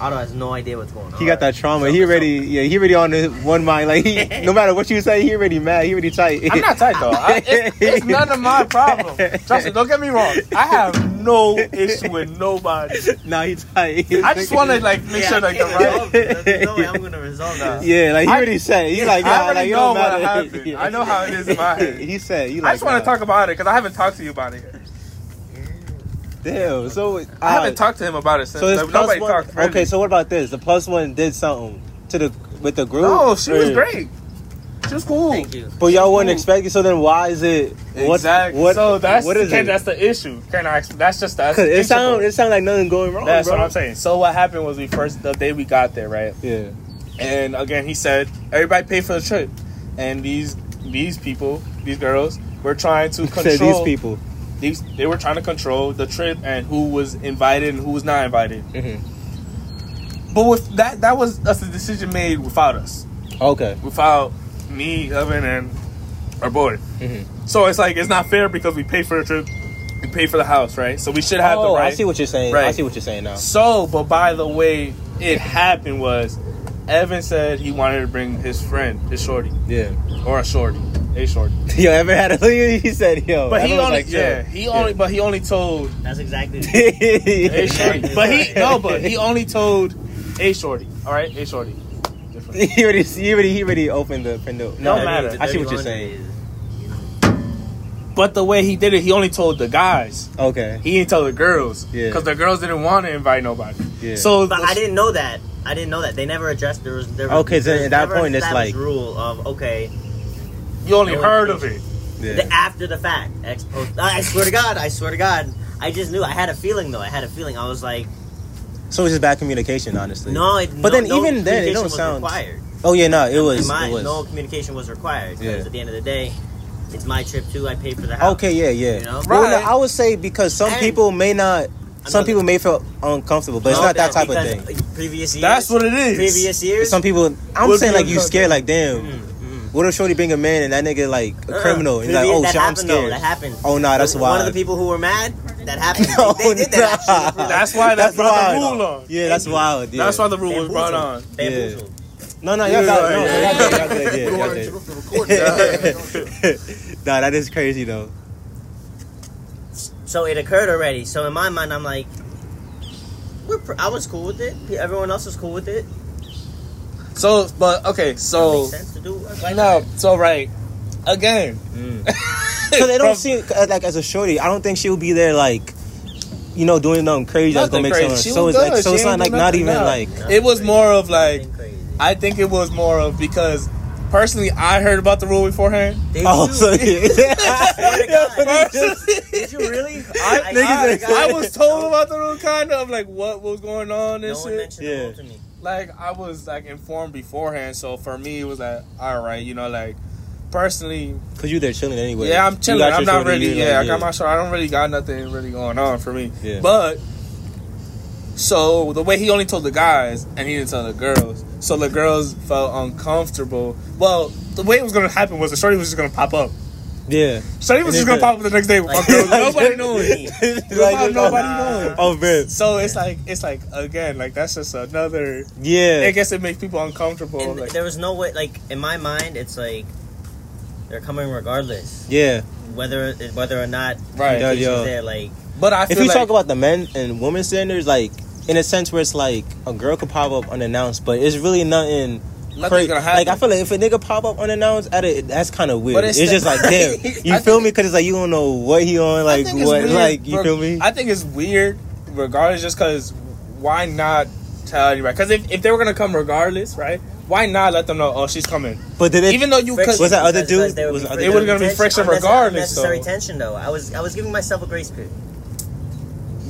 Otto has no idea what's going on. He got that trauma. So- he so- already, yeah, he already on the one mind. Like he, no matter what you say, he already mad. He already tight. I'm not tight though. I, it's, it's none of my problem. Trust me. Don't get me wrong. I have no issue with nobody. Nah, he tight. I just want to like make Yeah, sure I like the right. resolve. There's no way I'm gonna resolve that. Yeah, like he I- already said. He like, I already like know don't what matter. happened. I know how it is in my head. he said, he I just want to talk about it because I haven't talked to you about it. yet. Damn. So I uh, haven't talked to him about it since. So like, nobody one. talked. Really. Okay, so what about this? The plus one did something to the with the group. no, she was great. She was cool. Thank you. But y'all wouldn't expect it, So then why is it? What, Exactly. What, so that's what is Ken, it? that's the issue. Can I? That's just that's Cause it principle. sound it sound like nothing going wrong. That's bro. what I'm saying. So what happened was we first the day we got there, right? Yeah. And again, he said everybody paid for the trip, and these these people, these girls, were trying to Said control these people. these they were trying to control the trip and who was invited and who was not invited. Mhm. But with that, that was that's a decision made without us, Okay. without me, Evan, and our boy. Mhm. So it's like it's not fair because we pay for the trip, we pay for the house, right? So we should have oh, the right. I see what you're saying. Right. I see what you're saying now. So, but by the way it happened was, Evan said he wanted to bring his friend, his shorty, Yeah. or a shorty, a shorty. Yo, ever had a? He said, yo. But he only, like, yeah, he only, but he only told That's exactly. a shorty. But he no, but he only told a shorty. All right, a shorty. Different. he already, he already, he already opened the window. No No, matter. I see what you're saying. But the way he did it, he only told the guys. Okay. He didn't tell the girls. Yeah. Because the girls didn't want to invite nobody. Yeah. So But the- I didn't know that. I didn't know that they never addressed. There was there was, Okay, so at that point, it's like- rule of okay you only No heard of it. Yeah. the after the fact ex post. I swear to God, I swear to God, I just knew. I had a feeling though. I had a feeling. I was like, So it's just bad communication, honestly. no. It, But no- then no even then, it communication don't sound. required. Oh yeah, no, it was. my, it was. no communication was required because Yeah. at the end of the day, it's my trip too. I paid for the house. Okay, yeah, yeah. You know? Well, no, Right. I would say because some And- people may not. Some Another- people may feel uncomfortable, but it's not that type of thing. Previous years. That's what it is. Previous years. Some people, I'm Would saying like you scared, like damn. Mm, mm. What if Shorty bring a man and that nigga like a Uh-uh. criminal? And he's like, oh that shit, I'm happened, though. scared. That happened. Oh nah, that's why. One of the people who were mad. That happened. Oh, they, Oh, they did that. nah. actually. That's why that's, brought the wild. rule on. Yeah, that's wild. Yeah. That's why the rule was brought on. Bamboozled. Bamboozled. No, no, y'all got, no, Yeah, y'all good, y'all good, yeah, We don't y'all want to good. interrupt the recording. Nah, that is crazy though. So it occurred already. So in my mind, I'm like, we're pr- I was cool with it. Everyone else was cool with it. So, but okay, so Makes sense to do. Like no, so right again. Because they don't see uh, like as a shorty. I don't think she'll be there like, you know, doing something crazy that's gonna Nothing make crazy. She someone. So it's like, so it's not like not even no. like. It was more of like I think it was more of because personally I heard about the rule beforehand. Did Oh, you? so yeah. Personally, Did you really? I, I- I, I- I was told about the rule kind of like what was going on and No one shit. mentioned Yeah. the rule to me. Like I was like informed beforehand, so for me it was like all right, you know, like personally, Cause you there chilling anyway. yeah, I'm chilling. I'm not shorty, really, yeah, like, I got my short. I don't really got nothing really going on for me. Yeah. But so the way he only told the guys and he didn't tell the girls, so the girls felt uncomfortable. Well, the way it was gonna happen was the shorty was just gonna pop up. Yeah. Shorty was And just gonna pop up the next day. Like- fuck girls. Like- Nobody knowing. Without nobody knowing. Oh man. So it's like it's like again like that's just another. Yeah. I guess it makes people uncomfortable. Like, there was no way. Like in my mind, it's like they're coming regardless, Yeah. whether whether or not Right. Yeah, yo. there. Like but I If you like, talk about the men and women standards, like in a sense where it's like a girl could pop up unannounced, but it's really nothing. Nothing's cra- gonna happen. Like I feel like if a nigga pop up unannounced at it, that's kind of weird. But It's, it's just like damn, you feel think- me? Because it's like you don't know what he on, like what, weird, like you reg- feel me? I think it's weird, regardless, just because why not tell anybody? Because if, if they were gonna come regardless, right? Why not let them know? Oh, she's coming. But did it? Even though you could, Was that other dude? because there Was be other It was gonna be tension- friction unnecessary- regardless, Unnecessary though. tension, though. I was I was giving myself a grace period.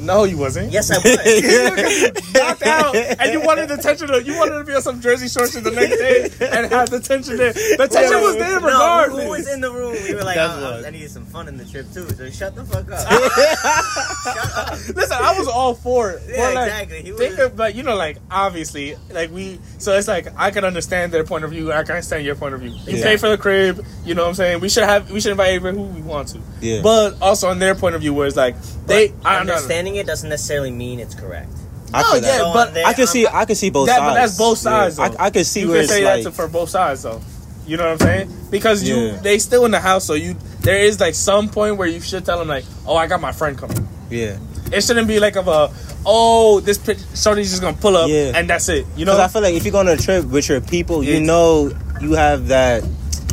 No, you wasn't. Yes, I was. knocked out, and you wanted the tension. To, you wanted to be on some Jersey Shorts the next day and have the tension there. The tension was there No, who was in the room? We were like, oh, I needed some fun in the trip too. So shut the fuck up. shut up. Listen, I was all for it. Yeah, But, like, exactly. He Think was- of, like you know, like obviously, like we. So it's like I can understand their point of view. I can understand your point of view. You Yeah. pay for the crib. You know what I'm saying? We should have. We should invite everyone who we want to. Yeah. But also on their point of view, where it's like they. But I don't know. understanding it doesn't necessarily mean it's correct. I No, yeah, So but there- I can see. I'm- I can see both That, sides. but that's both sides. Yeah. Though. I, I can see you where can it's say like. that to, for both sides though. You know what I'm saying? Because you Yeah. they still in the house, so you there is like some point where you should tell them like, oh, I got my friend coming. yeah. It shouldn't be like of a, oh, this pitch, shorty's just gonna pull up Yeah. and that's it. You know? Because I feel like if you go on a trip with your people, you It's- know you have that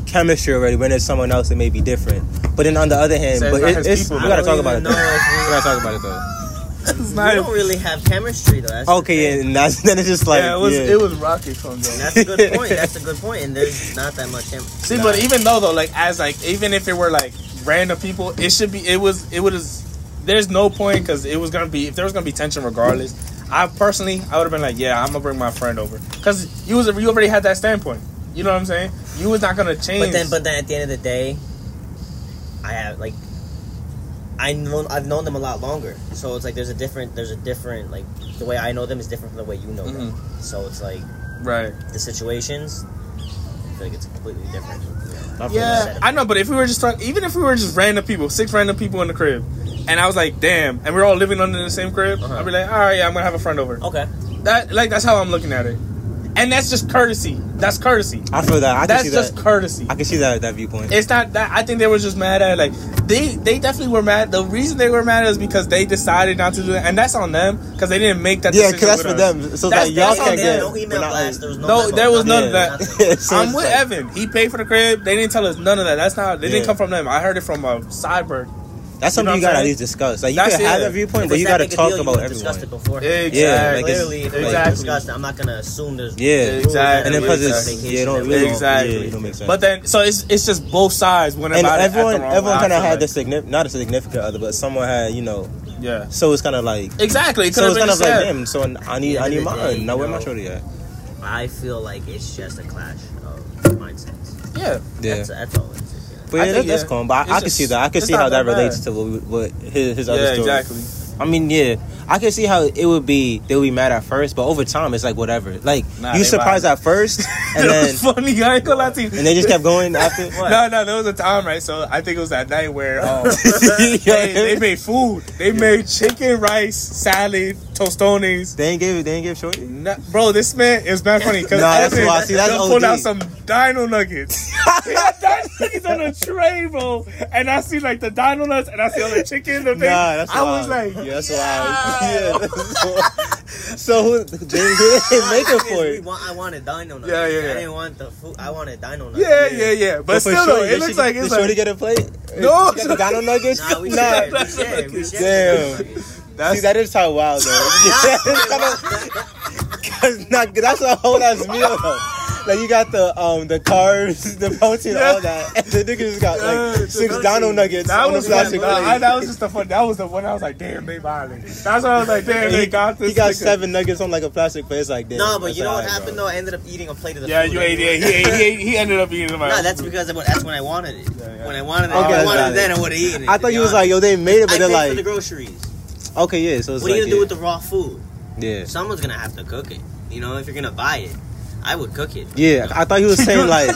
chemistry already. When there's someone else, it may be different. But then on the other hand, Says but not it, it's people, we gotta talk about it. Though. know if We we- gotta talk about it though. It's We not. don't really have chemistry though. That's Okay, yeah, and that's then it's just like yeah, it was yeah. it was rocky from though. That's a good point. That's a good point. And there's not that much chemistry. See, but even though though, like as like even if it were like random people, it should be. It was. It would. There's no point because it was gonna be if there was gonna be tension regardless. I personally, I would have been like, yeah, I'm gonna bring my friend over because you was you already had that standpoint. You know what I'm saying? You was not gonna change. But then, but then at the end of the day, I have like I know I've known them a lot longer, so it's like there's a different there's a different like the way I know them is different from the way you know them. So it's like Right. the situations. I feel like it's completely different. I feel Yeah. I know, but if we were just talking, even if we were just random people, six random people in the crib, and I was like, damn, and we're all living under the same crib, Uh-huh. I'd be like, all right, yeah, I'm gonna have a friend over. Okay. That like that's how I'm looking at it, and that's just courtesy. That's courtesy. I feel that. I can that's see just that. courtesy. I can see that that viewpoint. It's not that I think they were just mad at like they they definitely were mad. The reason they were mad is because they decided not to do it, and that's on them because they didn't make that. yeah, because that's with for us. them. So That's- that y'all can't get. no email blast. There was no. No, there was none of of that. So I'm with like- Evan. He paid for the crib. They didn't tell us none of that. That's not. They didn't come from them. I heard it from uh, a sideburn. That's You know something you gotta at least discuss. Like you That's can have it. that viewpoint, If but you gotta talk deal, about would've everyone. discussed it before. Exactly. Yeah, like it's- Clearly, if exactly. exactly. discussed, I'm not gonna assume there's Yeah. Exactly. And then rules plus it's yeah, it don't really Exactly. Yeah, it don't make sense. But then, so it's it's just both sides when and everyone, it. at the wrong everyone kind of had the significant, not a significant other, but someone had, you know. yeah. So it's kind of like, Exactly. So could've it's been kind of like, said. damn. So I need, I need end of the mine. day, Now where my know, shorty at? I feel like it's just a clash of mindsets. Yeah. Yeah. That's, that's all it is. But I yeah, think, that's yeah, cool. But I, I can see that. I can see how that that relates to what, what his, his other Yeah. story. Exactly. I mean, yeah, I can see how it would be. They would be mad at first, but over time, it's like whatever. Like Nah, you surprised at first, and then funny. I ain't gonna lie to you. and they just kept going after. No, no, there was a time, right? So I think it was that night where um, they, they made food. They made chicken, rice, salad, tostones. They ain't give. They ain't give shorty. Nah, bro, this man is mad funny because Nah, that's why- I see, that's pulled out some dino nuggets. dino nuggets on a tray, bro. And I see like the dino nuts, and I see all the chicken. The. Nah, that's I was like, yeah, that's wild. Yeah, so who- James didn't make it for We it. want, I wanted dino nuts. Yeah, yeah, yeah. I didn't want the food. I wanted dino nuts. yeah, yeah, yeah. But, for still, though, it did looks she- like did it's shorty like get a plate. No. she got the dino nuggets. Nah, we Nah. shared. We shared. We shared. Damn. See, that is how wild though. Cause not, that's a whole ass meal though. Like you got the um the carbs, the protein, all that, and the nigga just got Yeah, like six dino nuggets That on a was plastic funny. plate. I, that was just the fun. That was the one. I was like, damn, they violent. That's why I was like, damn, And they he, got this. he got nigga. seven nuggets on like a plastic plate. It's like damn. No, but you know what alright, happened bro. though? I ended up eating a plate of the Yeah, food. you ate. Yeah, anyway. he, ate, he, ate, he ended up eating them. No, that's because that's when I wanted it. yeah. When I wanted it, Okay, I wanted it then I would have eaten it. I thought be you was like, yo, they made it, but they're like, for the groceries. okay, yeah. So it's What are you gonna do with the raw food? yeah. Someone's gonna have to cook it. You know, if you're gonna buy it, I would cook it. Yeah, I thought he was saying like,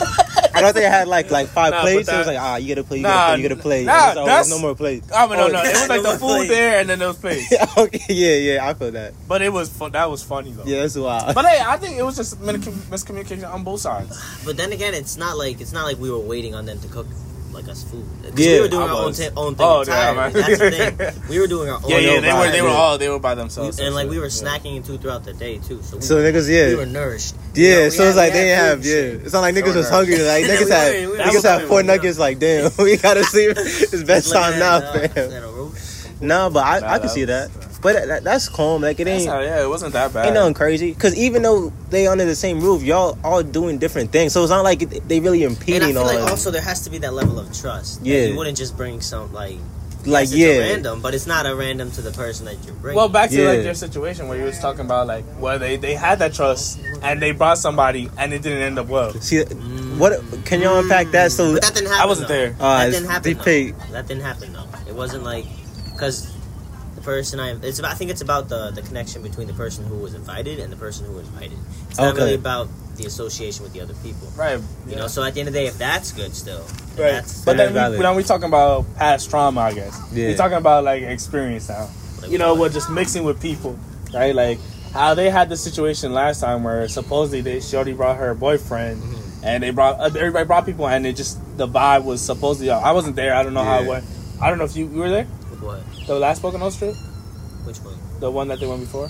I thought they had like like five Nah, plates. but It was like, ah, you get a plate, you Nah, get a plate, you get a plate. nah, And oh, that's- no more plates. I mean, no, Oh, no. It was like the food there and then those plates. okay, yeah, yeah, I feel that. But it was fun. That was funny though. Yeah, that's wild. But hey, I think it was just miscommunication on both sides. But then again, it's not like it's not like we were waiting on them to cook like us food. 'Cause Yeah, we were doing I our own, was. ta- own thing Oh, entirely. yeah, That's the thing. We were doing our own. Yeah, yeah. They were. They were all. They were by themselves. and like we were Yeah. snacking too throughout the day too. So we, So niggas, we were nourished. You yeah. know, so had- it's like they have, yeah. shit. It's not like niggas was hungry. Like niggas were- had, we were- niggas was had four nuggets. Like damn, we gotta sleep. It's best time now, fam. at. No, but I, I can see that. But that, that's calm. Like it That's ain't. how, yeah, it wasn't that bad. Ain't nothing crazy, cause even though they under the same roof, y'all all doing different things. So it's not like it- they really And I feel on. like also there has to be that level of trust. that Yeah. you wouldn't just bring some like. like yes, it's yeah, a random, but it's not a random to the person that you're bringing. Well, back to Yeah. like your situation where you was talking about like where they they had that trust and they brought somebody and it didn't end up well. see what? Can y'all unpack that? So But that didn't happen. I wasn't though. there. Uh, that didn't happen. deep though. fake. That didn't happen though. It wasn't like because the person I it's about. I think it's about the the connection between the person who was invited and the person who was invited. It's not Okay. really about the association with the other people. Right. You know. So at the end of the day, if that's good still, then Right. that's But then valid. we, when we talking about past trauma, I guess. Yeah. we talking about like experience now. like, You know, what just mixing with people, right? Like how they had the situation last time where supposedly they Shorty brought her boyfriend Mm-hmm. and they brought uh, everybody brought people and it just the vibe was supposedly off. I wasn't there. I don't know how it went. I don't know if you, you were there. With what? The last Poconos trip, Which one? the one that they went before.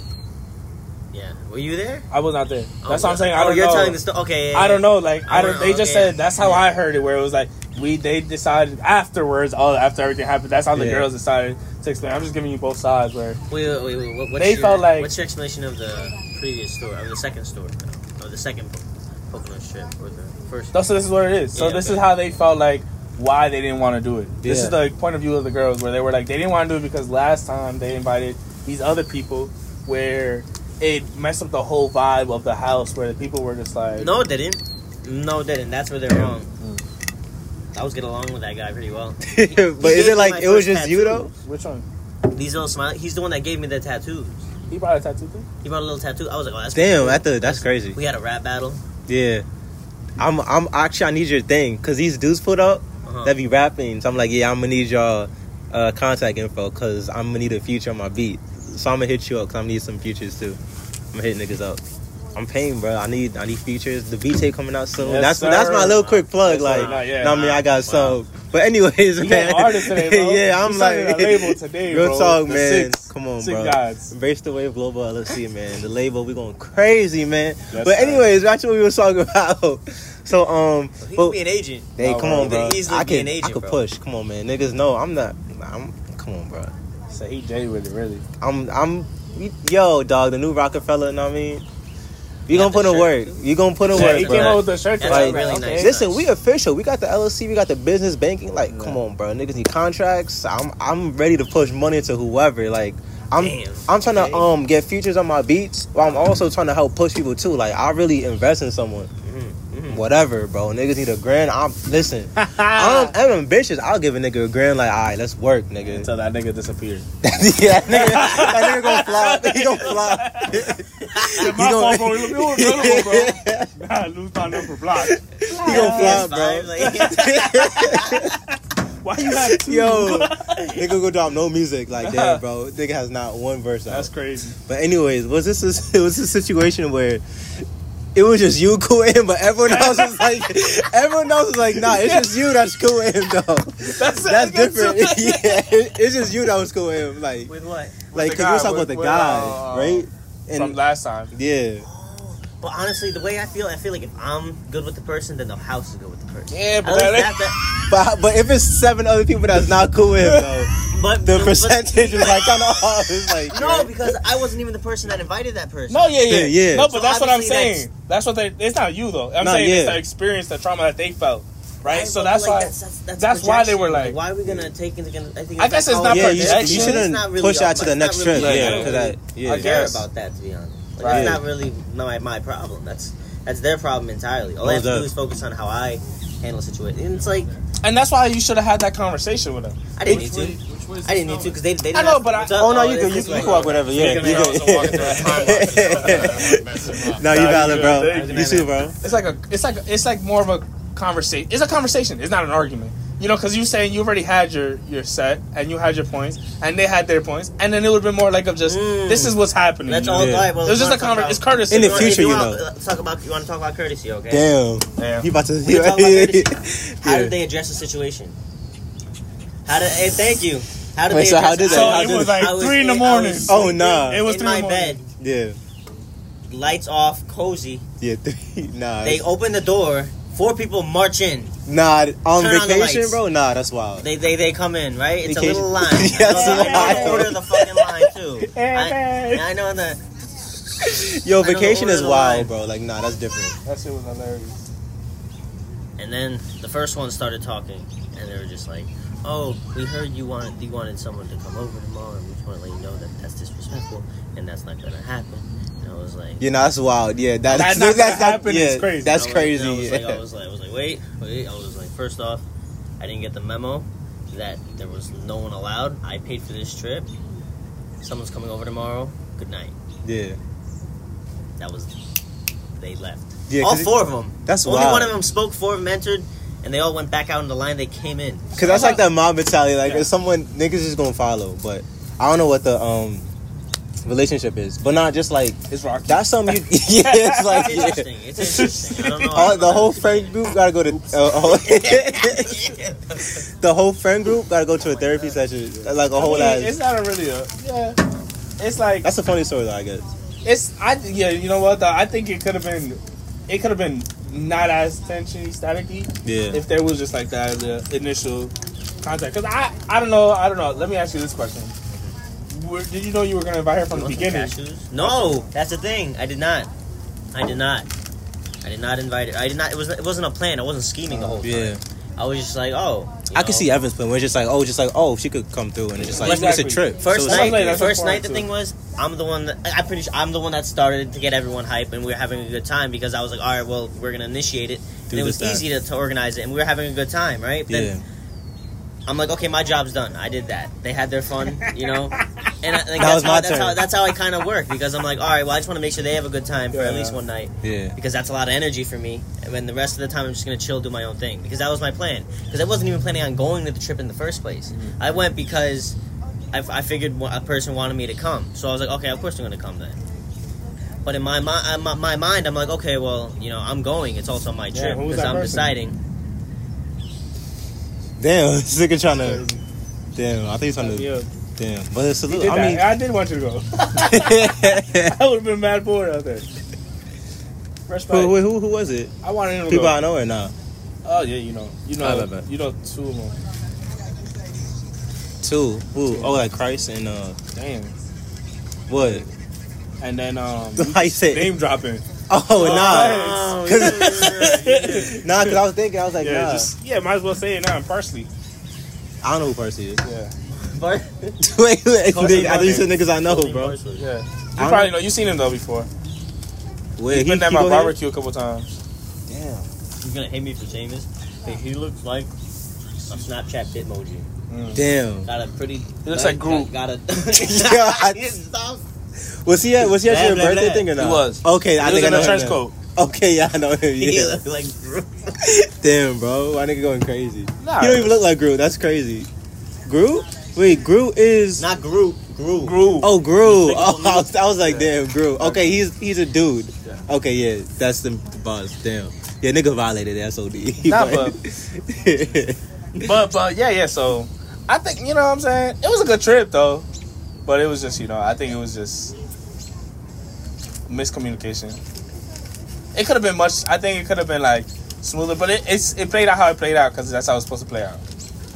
Yeah. Were you there? I was not there. Oh, That's what I'm saying. I oh, don't you're know. telling the story. Okay. yeah, I yeah. don't know. Like I I don't. don't- They just okay. said that's how Yeah. I heard it. Where it was like we they decided afterwards. Oh, after everything happened, that's how the Yeah. girls decided to explain. I'm just giving you both sides. Where Wait, wait, wait. wait. What, what's They your, felt like- What's your explanation of the previous story, of the second story, or the second Poconos trip, or the first? so this is what it is. So Yeah, this okay. is how they felt like why they didn't want to do it. This Yeah. is the point of view of the girls where they were like they didn't want to do it because last time they invited these other people where it messed up the whole vibe of the house where the people were just like No, it didn't. No, it didn't. That's where they're mm. wrong. Mm. I was getting along with that guy pretty well. but He is it like it was first just you though? Which one? These little smile. He's the one that gave me the tattoos. He brought a tattoo thing. He brought a little tattoo. I was like, oh, that's Damn, cool. at the that's crazy. We had a rap battle. Yeah. I'm I'm actually I need your thing because these dudes put up Uh-huh. that be rapping. So I'm like, yeah, I'm gonna need y'all uh, contact info because I'm gonna need a feature on my beat. So I'm gonna hit you up because I need some features too. I'm gonna hit niggas up. I'm paying, bro. I need I need features. The V tape coming out soon. Yes, that's that's my little quick plug. Yes, sir. like, Nah, yeah, know what I mean, I got wow. some. But anyways, You man. artist today, bro. yeah, I'm You like a label today, Real bro. talk, The man. Six- Come on, Six bro. gods. Embrace the wave global LLC, man. The label, we going crazy, man. Yes, but sir. anyways, back to what we was talking about. So um, He but- could be an agent. Hey, No, come bro. on, You bro. could easily I be can, an agent, I could bro. push. Come on, man. Niggas know I'm not. I'm. Come on, bro. So he Jay with it, really. I'm. I'm. Yo, dog. The new Rockefeller. You know what I mean? You You gonna put the in work. shirt, You gonna put in Yeah, work, he bro. came out with the shirt. That's today. a really Okay. nice- Listen, we official. We got the LLC. We got the business banking. Like, come on, bro. Niggas need contracts. I'm. I'm ready to push money to whoever. Like, I'm. Damn. I'm trying to um get features on my beats, but I'm also trying to help push people too. Like, I really invest in someone. Mhm, mhm. Whatever, bro. Niggas need a grand. I'm listen. I'm, I'm ambitious. I'll give a nigga a grand. Like, all right, let's work, nigga. Until that nigga disappeared. yeah, that nigga, that nigga gonna flop. He gonna flop. Yeah, He my gonna- fault, bro. You look bro. Nah, lose my number block. He gonna flop, bro. Why you have two? Yo, nigga go drop no music like that, bro. Nigga has not one verse out. That's crazy. But anyways, was this a, it was a situation where it was just you cool with him, but everyone else was like, everyone else was like, nah, it's just you that's cool with him though. That's, That's different. yeah, it- it's just you that was cool with him, like, With what? like the cause you were guy, talking about with- the with, guy, uh, right? From last time. yeah, But honestly, the way I feel, I feel like if I'm good with the person, then the house is good with the person. Yeah, but that, that- that- but but if it's seven other people that's not cool with him though, but the but- percentage is like kind of off. It's like No, because I wasn't even the person that invited that person. no, yeah, yeah, Yeah, yeah. No, but So that's what I'm saying. That's, what they. It's not you though. I'm Nah, saying yeah. it's the experience, the trauma that they felt, right? Right, so that's like, why. That's, that's, that's, that's why they were like- why are we gonna take into? I think I guess it's not yeah, you, projection. you shouldn't really push all out to the next not trip. really- yeah, Yeah. because that yeah. I I care about that to be honest. Like, Right. It's not really my, my problem. That's that's their problem entirely. All I have to do is focus on how I handle a situation. And it's like And that's why you should have had that conversation with them. I didn't need to. I didn't need to because they, they didn't I know, but I- it's Oh no, you can you, you like- can walk whatever. Yeah, Speaking you of also walking through good. no, you Nah, you valid, bro. You you. too, bro. It's like a. It's like it's like more of a conversation. It's a conversation. It's not an argument. You know, because you saying you already had your your set and you had your points and they had their points, and then it would have been more like of just Mm. this is what's happening. That's all. Yeah. all right, well, It was just a conversation. It's courtesy. In the future, you you wanna- know. Let's talk about. You want to talk about courtesy, okay? Damn, Damn. you about to. We can about courtesy. How Yeah. did they address the situation? How did? Hey, thank you. How did Wait, they? so how address did the they- So how it did was it- like was- three in the morning. was- Oh nah. It was in three my in the morning. bed, Yeah, lights off, cozy. yeah, three. Nah, They opened the door. Four people march in. nah. On Turn on the vacation, lights. bro. Nah, that's wild. They they, they come in right. It's Vacation. a little line. Yes, I know, I know line. the order the fucking line too. I, I know the. Yo, I know the vacation is wild, line. bro. Like, nah, that's different. That shit was hilarious. And then the first one started talking, and they were just like, "Oh, we heard you wanted you wanted someone to come over tomorrow, and we just want to let you know that that's disrespectful, and that's not gonna happen." And I was like, Yeah, nah, that's wild. Yeah, that, That's that's not that's gonna Yeah, is crazy. That's crazy. I was, yeah. like, I was like, I was like, wait, wait. I was like, first off, I didn't get the memo that there was no one allowed. I paid for this trip. Someone's coming over tomorrow. Good night. yeah, That was. They left. yeah. all 'cause it- four of them. That's wild. Only wild. one of them spoke. Four of them entered, and they all went back out in the line. They came in. Cause that's like that mob mentality. Like Yeah. if someone niggas just gonna follow, but I don't know what the um relationship is. But not just like It's rocky. that's something. You, yeah, it's like It's yeah. interesting. It's interesting. I don't know. All, the whole friend group gotta go to uh, whole- the whole friend group gotta go to a therapy session, like a whole mean, ass. it's not a really a yeah. It's like That's a funny story though, I guess. it's I yeah. You know what? Though? I think it could have been it could have been not as tension staticky Yeah. if there was just like that the initial contact. Because I I don't know I don't know. Let me ask you this question. Were, did you know you were going to invite her from You the beginning? cashews? No, that's the thing. I did not. I did not. I did not invite her. I did not. It was. It wasn't a plan. I wasn't scheming the oh, whole time. Yeah. I was just like, oh. I know. can see Evan's plan. We're just like, oh, just like, oh, she could come through, and it's just like Exactly. it's a trip. First So night, like, that's first night. The too. thing was, I'm the one that I pretty sure I'm the one that started to get everyone hype, and we were having a good time because I was like, all right, well, we're gonna initiate it. Do and it was stuff. easy to, to organize it, and we were having a good time, right? But Yeah. Then I'm like, okay, my job's done. I did that. They had their fun, you know. And I, like, That that's, was how, my that's turn. how that's how I kind of work because I'm like, all right, well, I just want to make sure they have a good time for at least one night Yeah. because that's a lot of energy for me. And then the rest of the time, I'm just gonna chill, do my own thing because that was my plan. Because I wasn't even planning on going to the trip in the first place. Mm-hmm. I went because I, I figured a person wanted me to come, so I was like, okay, of course I'm gonna come then. But in my, mi- my my mind, I'm like, okay, well, you know, I'm going. It's also my trip because that I'm person? deciding. Damn, this nigga trying to. Damn, I think he's trying to. Damn, but it's a little. I mean, I did want you to go. I would have been mad bored out there. Fresh who, fight. who, who, who was it? I wanted him to People go. I know or not? Oh yeah, you know, you know, I bet, you know two of them. Two. Who? Oh, like Chris and uh, Damn. what? And then um, you say? name dropping. Oh, Oh, nah. Cause, nah, cause I was thinking, I was like, yeah, nah. just yeah, might as well say it now. Parsley. I don't know who Percy is. Yeah, But wait, wait, Parsley I think you said niggas I know, Holding bro. parsley. yeah. You I probably don't- know. you've seen him though before. Wait, He's he, been at my go ahead? barbecue a couple times. Damn. He's gonna hate me for saying this. But he looks like a Snapchat Bitmoji. Mm. Damn. Got a pretty. He looks like Groot. Got, got a. Yeah, I- Stop. Was he at Was he at Blah, your blah, birthday blah. thing or not? He was. Okay, I he was think I in know a him trench now. coat. Okay, yeah, I know him. He looked like Groot. Damn, bro, why nigga going crazy? Nah, he don't even look like Groot. That's crazy. Groot? Wait, Groot is. Not Groot. Groot. Groove. Oh, Groot. Oh, like- I was, I was like, damn, Groot. Okay, he's he's a dude. Yeah. Okay, yeah, that's the, the boss. Damn. Yeah, nigga violated that SOD. Nah, But but yeah yeah. So I think you know what I'm saying. It was a good trip though, but it was just you know I think it was just miscommunication. It could have been much. I think it could have been like smoother, but it, it's it played out how it played out because that's how it's supposed to play out.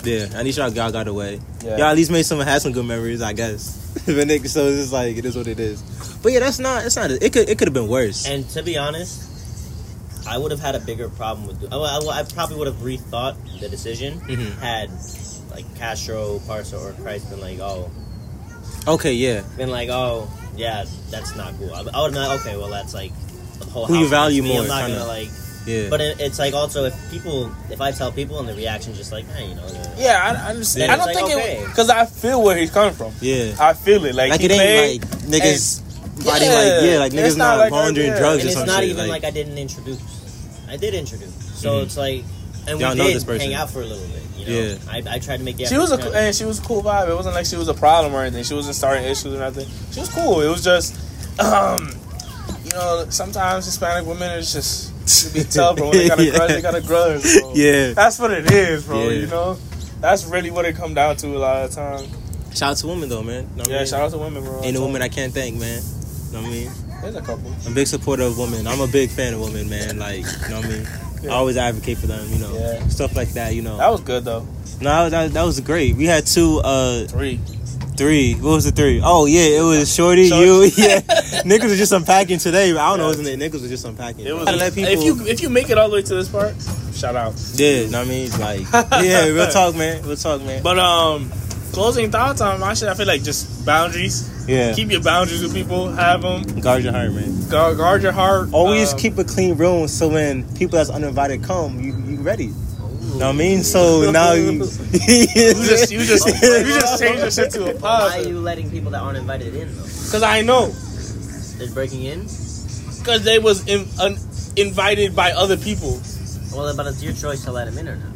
yeah, at least y'all got, got away. Yeah. Y'all at least made some had some good memories, I guess. but nigga, so it's just like it is what it is. But yeah, that's not. It's not. It could. It could have been worse. And to be honest, I would have had a bigger problem with. I, I, I probably would have rethought the decision Mhm. had like Castro, Parsa, or Chris been like, oh, Okay, yeah. been like, oh, yeah, that's not cool. I, I would not. okay, well, that's like the whole. Who you value me. more, I'm not kinda. gonna like. Yeah. But it, it's like also if people, if I tell people and the reaction's just like, hey, you know, they're- Yeah, I, I understand. Then I don't it's think like, it because I feel where he's coming from. yeah. I feel it like, Like he it ain't like niggas body Yeah, like yeah, like niggas not not, like, laundering yeah. drugs and or it's some not shit. even like, like, I didn't introduce. I did introduce, so Mhm. it's like, and Y'all we know did this hang out for a little bit. You know, Yeah. I, I tried to make the She was a effort to- and she was a cool vibe. It wasn't like she was a problem or anything. She wasn't starting issues or nothing. She was cool. It was just, um, you know, sometimes Hispanic women is just you be tough, bro. When they got a grudge, they got a grudge. Bro. Yeah. that's what it is, bro. Yeah. You know, that's really what it come down to a lot of the time. shout out to women though, man. Know what I Yeah, mean? shout out to women, bro. Ain't a woman I can't thank, man. You know what I mean? There's a couple. I'm a big supporter of women. I'm a big fan of women, man. Like, you know what I mean? Yeah. I always advocate for them, you know. Yeah. Stuff like that, you know. That was good though. no, that, that was great. We had two, uh, Three. three. What was the three? Oh, yeah, it was Shorty, Shorty. you, yeah. Niggas was just unpacking today. but I don't know, wasn't it? Niggas was just unpacking. It was. Let people, If you if you make it all the way to this part, shout out. yeah, know what I mean? Like, yeah, real talk, man. Real talk, man. But um, closing thoughts on my shit. I feel like just boundaries. Yeah. Keep your boundaries with people. Have them. Guard your heart, man. Guard, guard your heart. Always Um, keep a clean room so when people that's uninvited come, you you ready. Know what I mean? So now you, You just you just you just change your shit to a pub. Why are you letting people that aren't invited in though? Cause I know. They're breaking in. Cause they was in, un, invited by other people. Well, but it's your choice to let them in or not.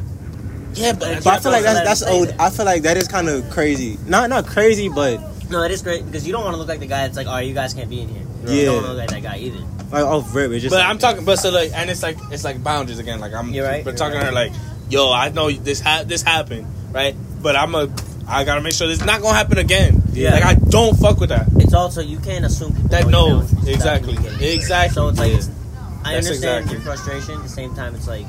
Yeah, but But I feel like that's that's old. that. I feel like that is kind of crazy. Not not crazy, but No, that is great because you don't want to look like the guy that's like, "All right, you guys can't be in here." You Yeah. don't want to look like that guy either. like off rip. It's just. But like- I'm talking. But so like, and it's like it's like boundaries again. Like I'm. You're right, But you're talking to her like, yo, I know this ha- this happened, right? But I'm a. I gotta make sure this not gonna happen again. Yeah. Like I don't fuck with that. It's also you can't assume people That know no, exactly, when you get it. exactly. So it's like Yeah. it's, I That's understand exactly. your frustration. At the same time, it's like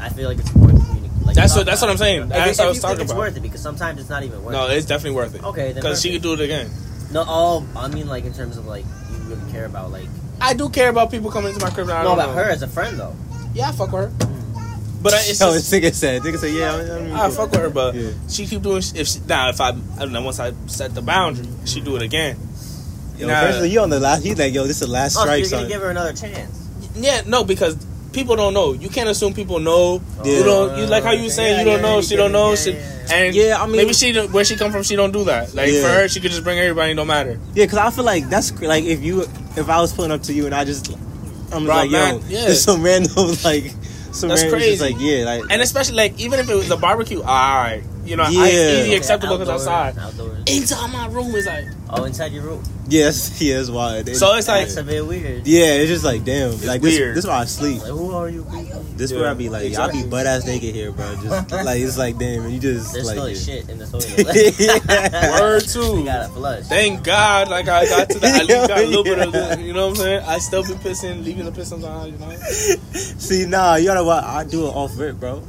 I feel like it's important to communicate. Like, That's what- that's what I'm saying. If, That's if what I you was think talking it's about. worth it because sometimes it's not even worth No, it. No, it's definitely worth it. Okay, then Because she could do it again. No, all I mean like in terms of like you really care about like I do care about people coming into my crib. And I no don't about know. her as a friend though. Yeah, I fuck with her. Hmm. But I, it's Oh, just, it's nigga said. Nigga said, yeah. I, I, I fuck with her, but Yeah. she keep doing. If she, now, if I, I don't know, once I set the boundary, she do it again. Yo, Nah. first of all, you on the last. He's like, yo, this is the last Oh, so you're gonna son. give her another chance. Yeah, no, because people don't know. You can't assume people know. Yeah. You don't. You like how you saying Yeah, you don't yeah, know. you She get don't know. Yeah, she. And Yeah, I mean- maybe she where she come from. She don't do that. Like Yeah. for her, she could just bring everybody. No matter. Yeah, because I feel like that's like if you if I was pulling up to you and I just I'm Bro, like man, yo, yeah. there's some random like some That's random crazy. just like yeah like And especially like even if it was a barbecue, all right, you know, I, Yeah. easy acceptable because outdoors, outside. Outdoors. Inside my room is like Oh, inside your room. yes yeah it's wild. It- so. It's like That's a bit weird. yeah, it's just like damn like this weird. this is where I sleep. Like, who are you people? This Yeah, where I be like y'all exactly. be butt ass naked here, bro. Just like it's like damn, you just There's like still yeah. shit in the toilet. word We too. gotta flush. Thank God, like I got to the, at least got a little bit of the, you know what I'm saying. I still be pissing, leaving the piss sometimes, you know. See, nah, you know what? I do it off rip, bro.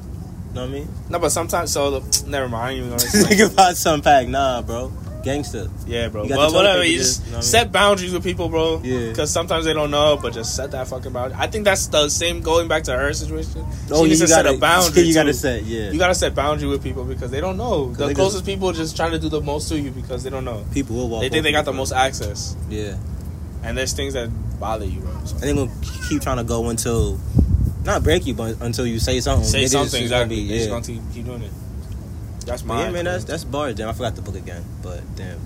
Know what I mean? No, but sometimes so the, never mind. I ain't even gonna. Think about some pack, nah, bro. Gangster. Yeah, bro. Well, whatever. You just- just know what I mean? set boundaries with people, bro. Yeah. Because sometimes they don't know, but just set that fucking boundary. I think that's the same going back to her situation. Oh, she needs you to set gotta a boundary. You gotta too. set, yeah. You gotta set boundary with people because they don't know. The closest people just trying to do the most to you because they don't know. People will walk. They think they got the most access. Yeah. and there's things that bother you, bro. So And they gonna keep trying to go until not break you, but until you say something. say something just gonna be- They're just yeah. gonna keep, doing it. That's my yeah, man, that's that's bars. Damn, I forgot the book again, but damn.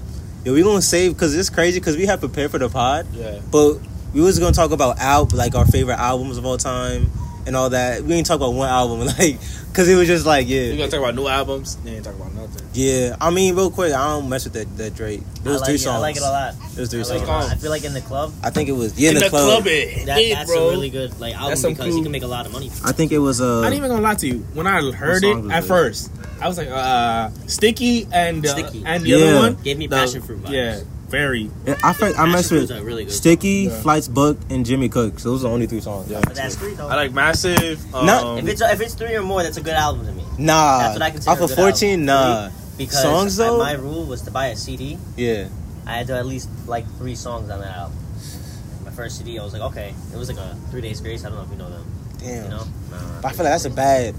Yo, we gonna save because it's crazy because we have prepared for the pod, yeah. but we was gonna talk about out like our favorite albums of all time and all that. We ain't talk about one album, like because it was just like yeah, We gonna talk about new albums. They ain't talk about nothing. yeah. I mean, real quick, I don't mess with that that Drake. I There was like three it. songs. I like it a lot. There was three I, like songs. it. I feel like in the club, I think it was yeah, In, in, the, club, club. it that, hit, that's bro. a really good like album some because cool- he can make a lot of money. I think it was uh. I ain't even gonna lie to you. When I heard it at it? first, I was like, uh, Sticky and uh, Sticky. and the Yeah. other one Gave me the- passion fruit vibes. Yeah, very. I think I Passion messed with really good. Sticky, Yeah. Flights Book, and Jimmy Cook. So those are the only three songs. Yeah. But that's three though. I like Massive. Um, Not- if it's if it's three or more, that's a good album to me. Nah, That's what I consider off a of good fourteen, album. nah. Because Songs, I- my rule was to buy a CD. Yeah, I had to at least like three songs on that album. My first CD, I was like, okay, it was like a Three Days Grace. I don't know if you know them. damn. You know? Nah, But I feel like that's a bad.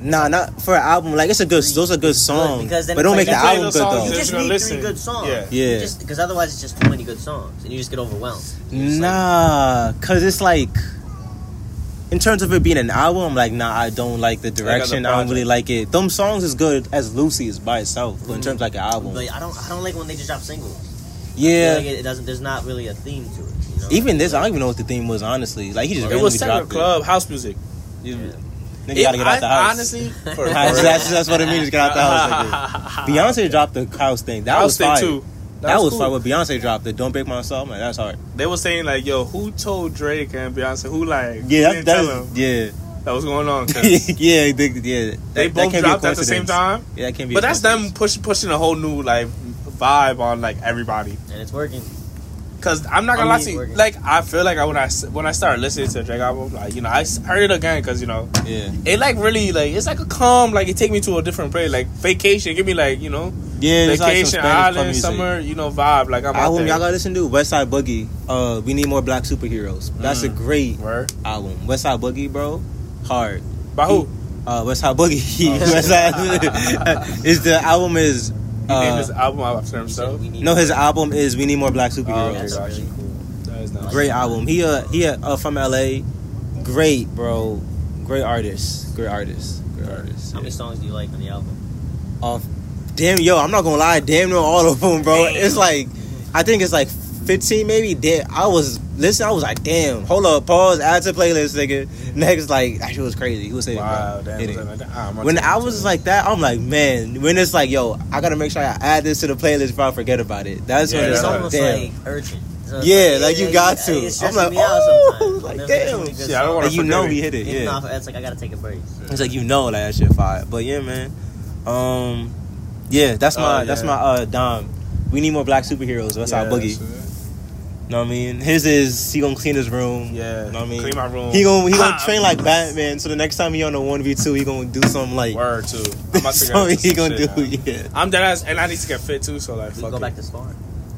Nah, not for an album. Like it's a good. Those are good songs, because then but don't it's make the album good though. You though. They're just gonna need listen. three good songs. Yeah. Yeah. Because otherwise, it's just too many good songs, and you just get overwhelmed. You're just like, Nah, cause it's like. In terms of it being an album, I'm like, nah, I don't like the direction. I don't really like it. Them songs is good as Lucy is by itself, but in mm. terms of like an album, But I don't, I don't like when they just drop singles. I yeah. feel like it, it doesn't. There's not really a theme to it. You know? Even this, I don't even know what the theme was. Honestly, like he just It randomly was Center dropped Club house music. it. Yeah. Nigga gotta get out the I- house. Honestly, for, that's, that's, that's what it means. Get out the house. Like. Beyonce dropped the house thing. That house was thing fire. too. That, was cool. fire. When Beyonce dropped it, "Don't Break My Soul," I'm that's hard. They were saying like, "Yo, who told Drake and Beyonce? Who like? Yeah, didn't that, tell that them is, that was going on. yeah, yeah, they, yeah. That, they that both can't be a dropped at the same time. Yeah, that can't be. But a that's them coincidence. push, pushing a whole new like vibe on like everybody. and it's working. Cause I'm not gonna I lie to you, like I feel like I, when I when I started listening to the Drake album, like you know I heard it again because you know Yeah, it like really like it's like a calm like it take me to a different place like vacation give me like you know yeah. like vacation club island summer you know vibe like I'm Album y'all gotta listen to Westside Boogie. Uh, we need more black superheroes. That's a Mm. great Word. album. Westside Boogie, bro, hard. By who? Uh, Westside Boogie. Oh, Westside is the album is. He named Uh, his album after himself. no, his album is "We Need More Black Oh, Superheroes." okay, That's really cool. Nice. Great album. He uh he uh from LA. Great, bro. Great artist. Great artist. Great artist. How many songs do you like on the album? Uh, damn, yo, I'm not gonna lie. Damn, near all of them, bro. Damn. It's like, I think it's like 15, maybe. Damn, I was listen. I was like, damn. Hold up, pause. Add to playlist, nigga. Next, like, that shit was crazy. He was saying, Wow, damn. Hit was it. that like? Ah, When I was like that, I'm like, man. When it's like, yo, I gotta make sure I add this to the playlist before I forget about it. That's Yeah, when It's it's yeah. like, almost damn. like urgent. So it's Yeah, like, you got it- to. It's I'm like, me oh, sometimes. like, damn. many good Yeah, I don't songs. wanna Like, you know forget he hit it. Even Yeah. off, it's like I gotta take a break. It's like you know like that shit fire. But yeah, man. Um, yeah, that's my Oh, that's my uh Dom. We need more black superheroes. That's our Yeah, boogie. shit. Know what I mean? His is he gonna clean his room. Yeah, you Know what I mean? clean my room. He gonna he gonna Ah, train like Batman. So the next time he on a one v two, he gonna do something like Word too. I'm about to get something into he some gonna shit do. now. Yeah, I'm dead ass, and I need to get fit too. So like, We fuck go it. back to sparring.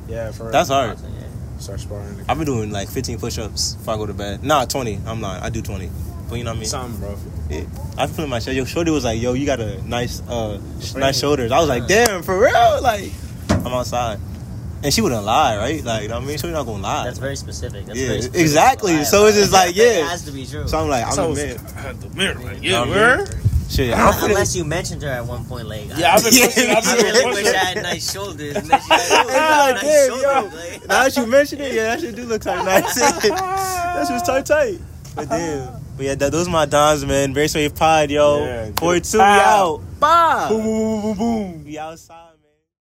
Yeah, for real. that's hard. So, yeah. Start sparring. I've been doing like 15 push ups before I go to bed. Nah, 20. I'm not. I do 20. But you know what I mean? Something, bro. Yeah. I feel my shoulder. Yo, Shorty was like, "Yo, you got a nice, uh, nice shoulders." I was like, "Damn, for real?" Like, I'm outside. And she wouldn't lie, right? Like, you know what I mean, she's not gonna lie. That's very specific. That's Yeah, very specific. exactly. Lie So it's just like, yeah. it has to be true. so I'm like, I'm So I a man. The mirror. Like, yeah, what where? Shit, Unless you mentioned her at one point, like Yeah, I've been Yeah. pushing. I've been really wish I had nice shoulders. And then she like, oh, like, nice damn, shoulders. Like, now that you mention it, yeah, that shit do look kind of nice. that shit was tight, tight. But damn. But yeah, that, those are my dons, man. Very sweet pod, yo. Yeah, get 42, we out. Bye. Boom, boom, boom, boom, boom. We outside.